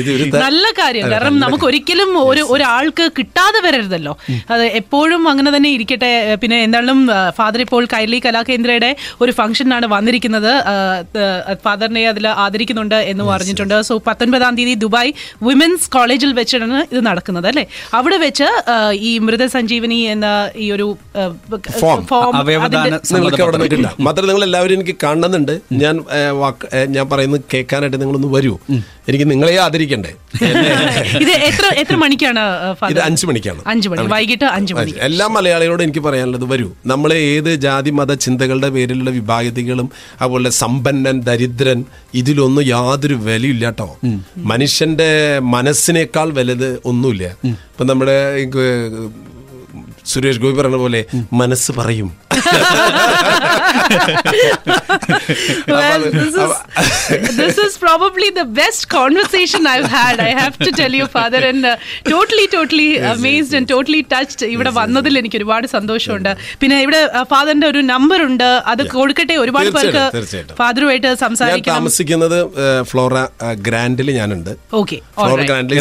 ഇത് ഒരു നല്ല കാര്യം. കാരണം നമുക്ക് ഒരിക്കലും ഒരു ഒരാൾക്ക് കിട്ടാതെ വരരുതല്ലോ. അത് എപ്പോഴും അങ്ങനെ തന്നെ ഇരിക്കട്ടെ. പിന്നെ എന്തായാലും ഫാദർ ഇപ്പോൾ കൈലി കലാകേന്ദ്രയുടെ ഒരു ഫംഗ്ഷനാണ് വന്നിരിക്കുന്നത്. ഫാദറിനെ അതിൽ ആദരിക്കുന്നുണ്ട് എന്ന് പറഞ്ഞിട്ടുണ്ട്. സോ പത്തൊൻപതാം തീയതി ദുബായ് വിമൻസ് കോളേജിൽ വെച്ചാണ് ഇത് നടക്കുന്നത് അല്ലേ? അവിടെ വെച്ച് ഈ ഈ മൃതസഞ്ജീവനി എന്ന ഈ ഒരു ഫോം അവയവദാന അവിടെ നിൽക്കില്ല മാത്രം നിങ്ങൾ എല്ലാവരും എനിക്ക് കാണുന്നുണ്ട്. ഞാൻ ഞാൻ പറയുന്നത് കേൾക്കാനായിട്ട് നിങ്ങളൊന്ന് വരൂ. എനിക്ക് നിങ്ങളെ ആദരിക്കണ്ടേ? ഇത് എത്ര എത്ര മണിക്കാണ് ഇത് അഞ്ചു മണിക്കാണ്. അഞ്ചു മണി വൈകിട്ട് അഞ്ചു മണി. എല്ലാ മലയാളികളോടും എനിക്ക് പറയാനുള്ളത് വരൂ. നമ്മളെ ഏത് ജാതി മത ചിന്തകളുടെ പേരിലുള്ള വിഭാഗതികളും അതുപോലെ സമ്പന്നൻ ദരിദ്രൻ ഇതിലൊന്നും യാതൊരു വിലയില്ല കേട്ടോ മനുഷ്യന്റെ മനസ്സിനേക്കാൾ വലുത് ഒന്നുമില്ല. ഇപ്പൊ നമ്മുടെ സുരേഷ് ഗോപി പറഞ്ഞ പോലെ മനസ്സ് പറയും. Well, this is this is probably the best conversation I've had. I have to tell you, Father, and uh, totally, totally amazed and totally touched. ഇവിടെ വന്നതിൽ എനിക്ക് ഒരുപാട് സന്തോഷമുണ്ട്. പിന്നെ ഇവിടെ ഫാദറിന്റെ ഒരു നമ്പർ ഉണ്ട്. അത് കൊടുക്കട്ടെ? ഒരുപാട് പേർക്ക്. ഫാദറുമായിട്ട് സംസാരിക്കാം സംസാരിക്കണം. താമസിക്കുന്നത് ഫ്ലോറ ഗ്രാൻഡിൽ ഞാനുണ്ട്. ഓക്കെ ഫ്ലോറ ഗ്രാൻഡിൽ?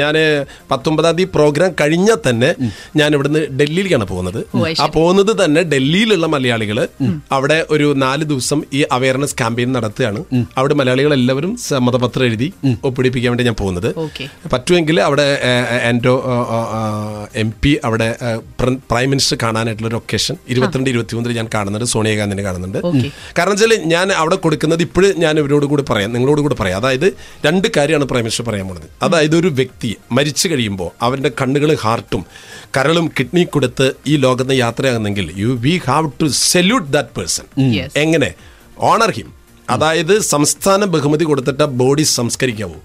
ഞാൻ പത്തൊമ്പതാം തീയതി പ്രോഗ്രാം കഴിഞ്ഞാൽ തന്നെ ഞാൻ ഇവിടുന്ന് ഡൽഹിയിലേക്കാണ് പോകുന്നത്. ആ പോകുന്നത് തന്നെ ഡൽഹിയിലുള്ള മലയാളികൾ അവിടെ ഒരു നാല് ദിവസം ഈ അവയർനെസ് ക്യാമ്പയിൻ നടത്തുകയാണ്. അവിടെ മലയാളികൾ എല്ലാവരും സമ്മതപത്രം എഴുതി ഒപ്പിടിപ്പിക്കാൻ വേണ്ടി ഞാൻ പോകുന്നത്. പറ്റുമെങ്കിൽ അവിടെ എന്റെ എം പി അവിടെ പ്രൈം മിനിസ്റ്റർ കാണാനായിട്ടുള്ള ഒരു ഒക്കേഷൻ ഇരുപത്തിരണ്ട് ഇരുപത്തി മൂന്നിൽ ഞാൻ കാണുന്നുണ്ട് സോണിയാഗാന്ധിനെ കാണുന്നുണ്ട്. കാരണം വെച്ചാൽ ഞാൻ അവിടെ കൊടുക്കുന്നത് ഇപ്പോഴും ഞാൻ ഇവരോട് കൂടി പറയാം നിങ്ങളോട് കൂടി പറയാം. അതായത് രണ്ട് കാര്യമാണ് പ്രൈം മിനിസ്റ്റർ പറയാൻ പോകുന്നത്. അതായത് ഒരു വ്യക്തി മരിച്ചു കഴിയുമ്പോൾ അവന്റെ കണ്ണുകൾ ഹാർട്ടും കരളും കിഡ്നി കൊടുത്ത് ഈ ലോകത്ത് യാത്രയാകുന്നെങ്കിൽ you we have To salute that person Yes. എങ്ങനെ ഓണർ ഹിം അതായത് സംസ്ഥാന ബഹുമതി കൊടുത്തിട്ട് ബോഡി സംസ്കരിക്കാവൂ.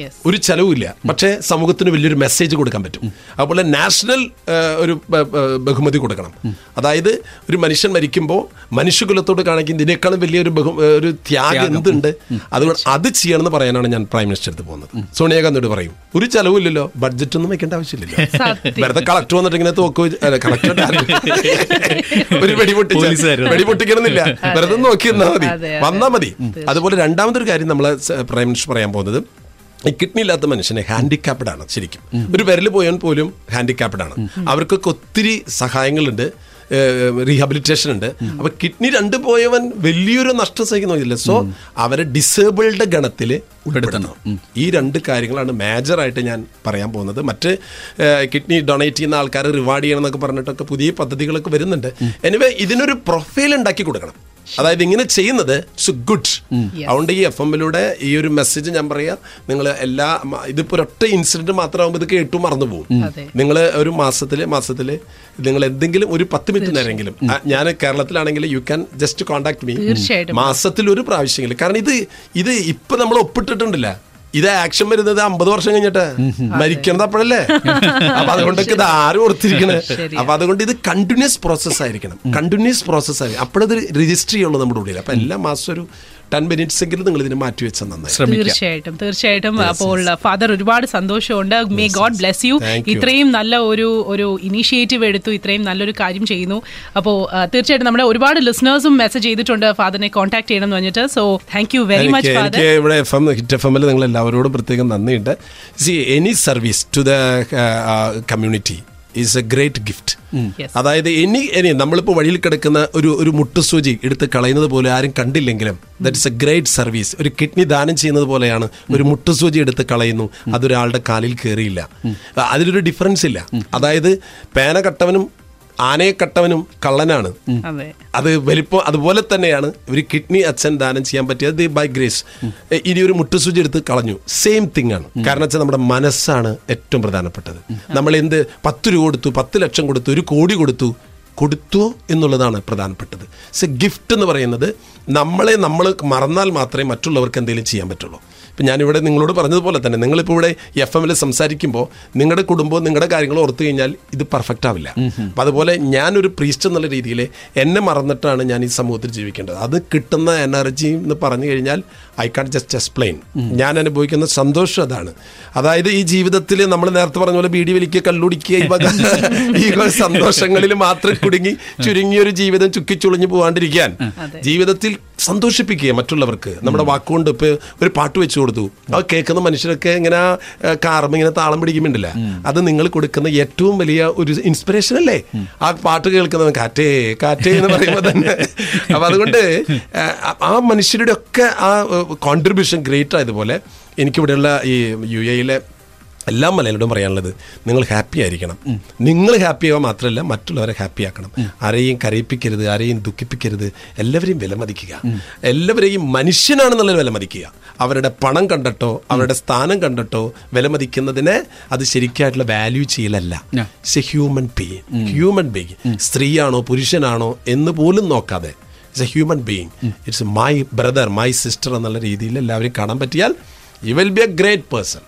യെസ് ഒരു ചെലവില്ല പക്ഷേ സമൂഹത്തിന് വലിയൊരു മെസ്സേജ് കൊടുക്കാൻ പറ്റും. അതുപോലെ നാഷണൽ ഒരു ബഹുമതി കൊടുക്കണം. അതായത് ഒരു മനുഷ്യൻ മരിക്കുമ്പോൾ മനുഷ്യകുലത്തോട് കാണിക്കുന്ന ഇതിനേക്കാളും വലിയൊരു ബഹു ഒരു ത്യാഗം എന്തുണ്ട്? അതുകൊണ്ട് അത് ചെയ്യണം എന്ന് പറയാനാണ് ഞാൻ പ്രൈം മിനിസ്റ്റർ അടുത്ത് പോകുന്നത്. സോണിയാഗാന്ധിയോട് പറയും ഒരു ചെലവില്ലല്ലോ ബഡ്ജറ്റ് ഒന്നും വെക്കേണ്ട ആവശ്യമില്ല സത്യം. വെറുതെ കളക്ടർ വന്നിട്ട് ഇങ്ങനെ തോക്ക് കളക്ടർ <laughs> ഒരു വെടിപൊട്ടിച്ച. വെടിപൊട്ടിക്കണമെന്നില്ല വെറുതെ നോക്കി നിന്നാൽ മതി. അതെ, അതെ. വന്നാ മതി. അതുപോലെ രണ്ടാമതൊരു കാര്യം നമ്മൾ പ്രൈം മിനിസ്റ്റർ പറയാൻ പോകുന്നത് ഈ കിഡ്നി ഇല്ലാത്ത മനുഷ്യനെ ഹാൻഡിക്കാപ്ഡ് ആണ് ശരിക്കും ഒരു വിരൽ പോയാൽ പോലും ഹാൻഡിക്കാപ്ഡ് ആണ് അവർക്കൊക്കെ ഒത്തിരി സഹായങ്ങളുണ്ട് റീഹാബിലിറ്റേഷൻ ഉണ്ട് അപ്പൊ കിഡ്നി രണ്ട് പോയവൻ വലിയൊരു നഷ്ടം സഹിക്കുന്നില്ല സോ അവരെ ഡിസേബിൾഡ് ഗണത്തിൽ ഉൾപ്പെടുത്തണം. ഈ രണ്ട് കാര്യങ്ങളാണ് മേജറായിട്ട് ഞാൻ പറയാൻ പോകുന്നത്. മറ്റ് കിഡ്നി ഡൊണേറ്റ് ചെയ്യുന്ന ആൾക്കാരെ റിവാർഡ് ചെയ്യണം എന്നൊക്കെ പറഞ്ഞിട്ടൊക്കെ പുതിയ പദ്ധതികളൊക്കെ വരുന്നുണ്ട്. എനിവേ ഇതിനൊരു പ്രൊഫൈൽ ഉണ്ടാക്കി കൊടുക്കണം. അതായത് ഇങ്ങനെ ചെയ്യുന്നത് ഇറ്റ്സ് ഗുഡ് അതുകൊണ്ട് ഈ എഫ് എമ്മിലൂടെ ഈ ഒരു മെസ്സേജ് ഞാൻ പറയാ നിങ്ങൾ എല്ലാ ഇതിപ്പോ ഒരൊറ്റ ഇൻസിഡന്റ് മാത്രമാകുമ്പോൾ ഇത് കേട്ടു മറന്നു പോകും. അതെ. നിങ്ങൾ ഒരു മാസത്തിൽ മാസത്തിൽ നിങ്ങൾ എന്തെങ്കിലും ഒരു പത്ത് മിനിറ്റ് നേരെങ്കിലും ഞാൻ കേരളത്തിലാണെങ്കിൽ you can just contact me മാസത്തിൽ ഒരു പ്രാവശ്യമെങ്കിലും. കാരണം ഇത് ഇത് ഇപ്പൊ നമ്മൾ ഒപ്പിട്ടിട്ടുണ്ടല്ല. ഇത് ആക്ഷൻ വരുന്നത് അമ്പത് വർഷം കഴിഞ്ഞിട്ട്. മരിക്കണത് അപ്പോഴല്ലേ? അപ്പൊ അതുകൊണ്ടൊക്കെ ഇത് ആരും ഓർത്തിരിക്കണേ. അപ്പൊ അതുകൊണ്ട് ഇത് കണ്ടിന്യൂസ് പ്രോസസ് ആയിരിക്കണം. കണ്ടിന്യൂസ് പ്രോസസ് ആയിരിക്കും അപ്പോഴത് രജിസ്റ്റർ ചെയ്യുള്ളൂ നമ്മുടെ ഉള്ളിൽ അപ്പൊ എല്ലാ മാസം ഒരു ടെൻ മിനിറ്റ്സ് എങ്കിലും നിങ്ങൾ ഇതിന് മാറ്റി വെച്ചാൽ നന്നായി. തീർച്ചയായിട്ടും തീർച്ചയായിട്ടും. അപ്പോൾ ഫാദർ ഒരുപാട് സന്തോഷമുണ്ട്. May God bless you you. ഇത്രയും നല്ല ഒരു ഒരു ഇനീഷ്യേറ്റീവ് എടുത്തു ഇത്രയും നല്ലൊരു കാര്യം ചെയ്യുന്നു. അപ്പോൾ തീർച്ചയായിട്ടും നമ്മുടെ ഒരുപാട് ലിസണേഴ്സും മെസ്സേജ് ചെയ്തിട്ടുണ്ട് ഫാദറിനെ കോൺടാക്ട് ചെയ്യണം എന്ന് പറഞ്ഞിട്ട് so thank you very much എനിക്ക് ഫാദർ ഇവിടെ എഫ് എം ഹിറ്റ് എഫ് എമ്മിൽ നിങ്ങൾ എല്ലാവരോടും പ്രത്യേകം നന്ദിയുണ്ട്. See any service to the community is a great gift. അതായത് ഇനി ഇനി നമ്മളിപ്പോൾ വഴിയിൽ കിടക്കുന്ന ഒരു ഒരു മുട്ടുസൂചി എടുത്ത് കളയുന്നത് പോലെ ആരും കണ്ടില്ലെങ്കിലും that is a great service ഒരു കിഡ്നി ദാനം ചെയ്യുന്നത് പോലെയാണ് ഒരു മുട്ടുസൂചി എടുത്ത് കളയുന്നു. അതൊരാളുടെ കാലിൽ കയറിയില്ല അതിലൊരു ഡിഫറൻസ് ഇല്ല. അതായത് പേന കട്ടവനും ആനയെ കട്ടവനും കള്ളനാണ്. അതെ. അത് വലിപ്പം അതുപോലെ തന്നെയാണ് ഒരു കിഡ്നി അച്ഛൻ ദാനം ചെയ്യാൻ പറ്റിയത് ബൈ ഗ്രേസ് ഇനി ഒരു മുട്ടുസൂചി എടുത്ത് കളഞ്ഞു. സെയിം തിങ് ആണ്. കാരണം വെച്ചാൽ നമ്മുടെ മനസ്സാണ് ഏറ്റവും പ്രധാനപ്പെട്ടത്. നമ്മൾ എന്ത് പത്ത് രൂപ കൊടുത്തു പത്ത് ലക്ഷം കൊടുത്തു ഒരു കോടി കൊടുത്തു കൊടുത്തു എന്നുള്ളതാണ് പ്രധാനപ്പെട്ടത്. സെ ഗിഫ്റ്റ് എന്ന് പറയുന്നത് നമ്മളെ നമ്മൾ മറന്നാൽ മാത്രമേ മറ്റുള്ളവർക്ക് എന്തെങ്കിലും ചെയ്യാൻ പറ്റുള്ളൂ. ഇപ്പം ഞാനിവിടെ നിങ്ങളോട് പറഞ്ഞതുപോലെ തന്നെ നിങ്ങളിപ്പോൾ ഇവിടെ എഫ് എമ്മിൽ സംസാരിക്കുമ്പോൾ നിങ്ങളുടെ കുടുംബവും നിങ്ങളുടെ കാര്യങ്ങൾ ഓർത്തു കഴിഞ്ഞാൽ ഇത് പെർഫെക്റ്റ് ആവില്ല. അപ്പം അതുപോലെ ഞാനൊരു പ്രീസ്റ്റ് എന്നുള്ള രീതിയിൽ എന്നെ മറന്നിട്ടാണ് ഞാൻ ഈ സമൂഹത്തിൽ ജീവിക്കേണ്ടത്. അത് കിട്ടുന്ന എനർജി എന്ന് പറഞ്ഞു കഴിഞ്ഞാൽ ഐ കാൺ ജസ്റ്റ് എക്സ്പ്ലെയിൻ ഞാൻ അനുഭവിക്കുന്ന സന്തോഷം അതാണ്. അതായത് ഈ ജീവിതത്തിൽ നമ്മൾ നേരത്തെ പറഞ്ഞ പോലെ ബീഡി വലിക്കുക കല്ലുടിക്കുക ഈ വക ഈ സന്തോഷങ്ങളിൽ മാത്രം കുടുങ്ങി ചുരുങ്ങിയൊരു ജീവിതം ചുക്കിച്ചുളിഞ്ഞു പോകാണ്ടിരിക്കാൻ ജീവിതത്തിൽ സന്തോഷിപ്പിക്കുക മറ്റുള്ളവർക്ക്. നമ്മുടെ വാക്കുകൊണ്ട് ഇപ്പൊ ഒരു പാട്ട് വെച്ചു കൊടുത്തു. അത് കേൾക്കുന്ന മനുഷ്യരൊക്കെ ഇങ്ങനെ ആ, കാർമ ഇങ്ങനെ താളം പിടിക്കുന്നുണ്ടല്ല. അത് നിങ്ങൾ കൊടുക്കുന്ന ഏറ്റവും വലിയ ഒരു ഇൻസ്പിറേഷൻ അല്ലേ? ആ പാട്ട് കേൾക്കുന്നവൻ കാറ്റേ കാറ്റേ എന്ന് പറയുമ്പോൾ തന്നെ. <laughs> അപ്പൊ അതുകൊണ്ട് ആ, ആ മനുഷ്യരുടെ ഒക്കെ ആ കോൺട്രിബ്യൂഷൻ ഗ്രേറ്റ് ആയതുപോലെ എനിക്കിവിടെയുള്ള ഈ യു എയിലെ എല്ലാ മലയാളിയോടും പറയാനുള്ളത് നിങ്ങൾ ഹാപ്പി ആയിരിക്കണം. നിങ്ങൾ ഹാപ്പി ആവാൻ മാത്രമല്ല മറ്റുള്ളവരെ ഹാപ്പി ആക്കണം. ആരെയും കരയിപ്പിക്കരുത് ആരെയും ദുഃഖിപ്പിക്കരുത് എല്ലാവരെയും വിലമതിക്കുക. എല്ലാവരെയും മനുഷ്യനാണെന്നുള്ള വിലമതിക്കുക. അവരുടെ പണം കണ്ടിട്ടോ അവരുടെ സ്ഥാനം കണ്ടിട്ടോ വിലമതിക്കുന്നതിനെ അത് ശരിക്കായിട്ടുള്ള value ചെയ്യലല്ല. It's a human being human being സ്ത്രീയാണോ പുരുഷനാണോ എന്ന് പോലും നോക്കാതെ it's a human being it's my brother my sister എന്നുള്ള രീതിയിൽ എല്ലാവരും കാണാൻ പറ്റിയാൽ you will be a great person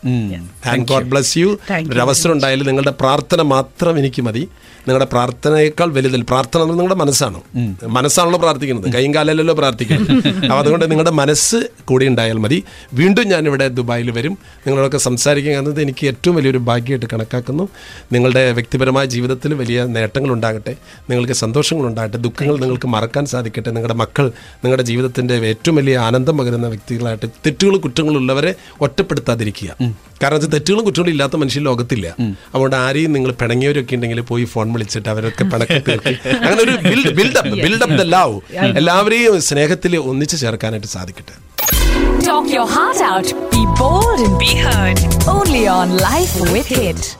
and God bless you you. ഒരു അവസരം ഉണ്ടായാലും നിങ്ങളുടെ പ്രാർത്ഥന മാത്രം എനിക്ക് മതി. നിങ്ങളുടെ പ്രാർത്ഥനയേക്കാൾ വലുതിൽ പ്രാർത്ഥന എന്ന് നിങ്ങളുടെ മനസ്സാണ്. മനസ്സാണല്ലോ പ്രാർത്ഥിക്കുന്നത്. കൈയും കാലല്ലോ പ്രാർത്ഥിക്കുന്നത്. അപ്പോൾ അതുകൊണ്ട് നിങ്ങളുടെ മനസ്സ് കൂടി ഉണ്ടായാൽ മതി. വീണ്ടും ഞാൻ ഇവിടെ ദുബായിൽ വരും. നിങ്ങളൊക്കെ സംസാരിക്കുക എന്നത് എനിക്ക് ഏറ്റവും വലിയൊരു ഭാഗ്യമായിട്ട് കണക്കാക്കുന്നു. നിങ്ങളുടെ വ്യക്തിപരമായ ജീവിതത്തിൽ വലിയ നേട്ടങ്ങൾ ഉണ്ടാകട്ടെ. നിങ്ങൾക്ക് സന്തോഷങ്ങൾ ഉണ്ടാകട്ടെ. ദുഃഖങ്ങൾ നിങ്ങൾക്ക് മറക്കാൻ സാധിക്കട്ടെ. നിങ്ങളുടെ മക്കൾ നിങ്ങളുടെ ജീവിതത്തിന്റെ ഏറ്റവും വലിയ ആനന്ദം പകരുന്ന വ്യക്തികളായിട്ട് തെറ്റുകളും കുറ്റങ്ങളും ഉള്ളവരെ ഒറ്റപ്പെടുത്താതിരിക്കുക. കാരണം വെച്ചാൽ തെറ്റുകളും കുറ്റങ്ങളും ഇല്ലാത്ത മനുഷ്യൻ ലോകത്തില്ല. അതുകൊണ്ട് ആരെയും നിങ്ങൾ പിണങ്ങിയവരൊക്കെ ഉണ്ടെങ്കിൽ പോയി ഫോൺ വിളിച്ചിട്ട് അവരൊക്കെ പണക്കെ തീർക്കി അങ്ങനെ ഒരു ബിൽഡപ്പ് ബിൽഡപ്പ് ദ ലവ് എല്ലാവരെയും സ്നേഹത്തിൽ ഒന്നിച്ചു ചേർക്കാനായിട്ട് സാധിക്കട്ടെ Talk your heart out. Be bold and be heard. Only on Life with Hit.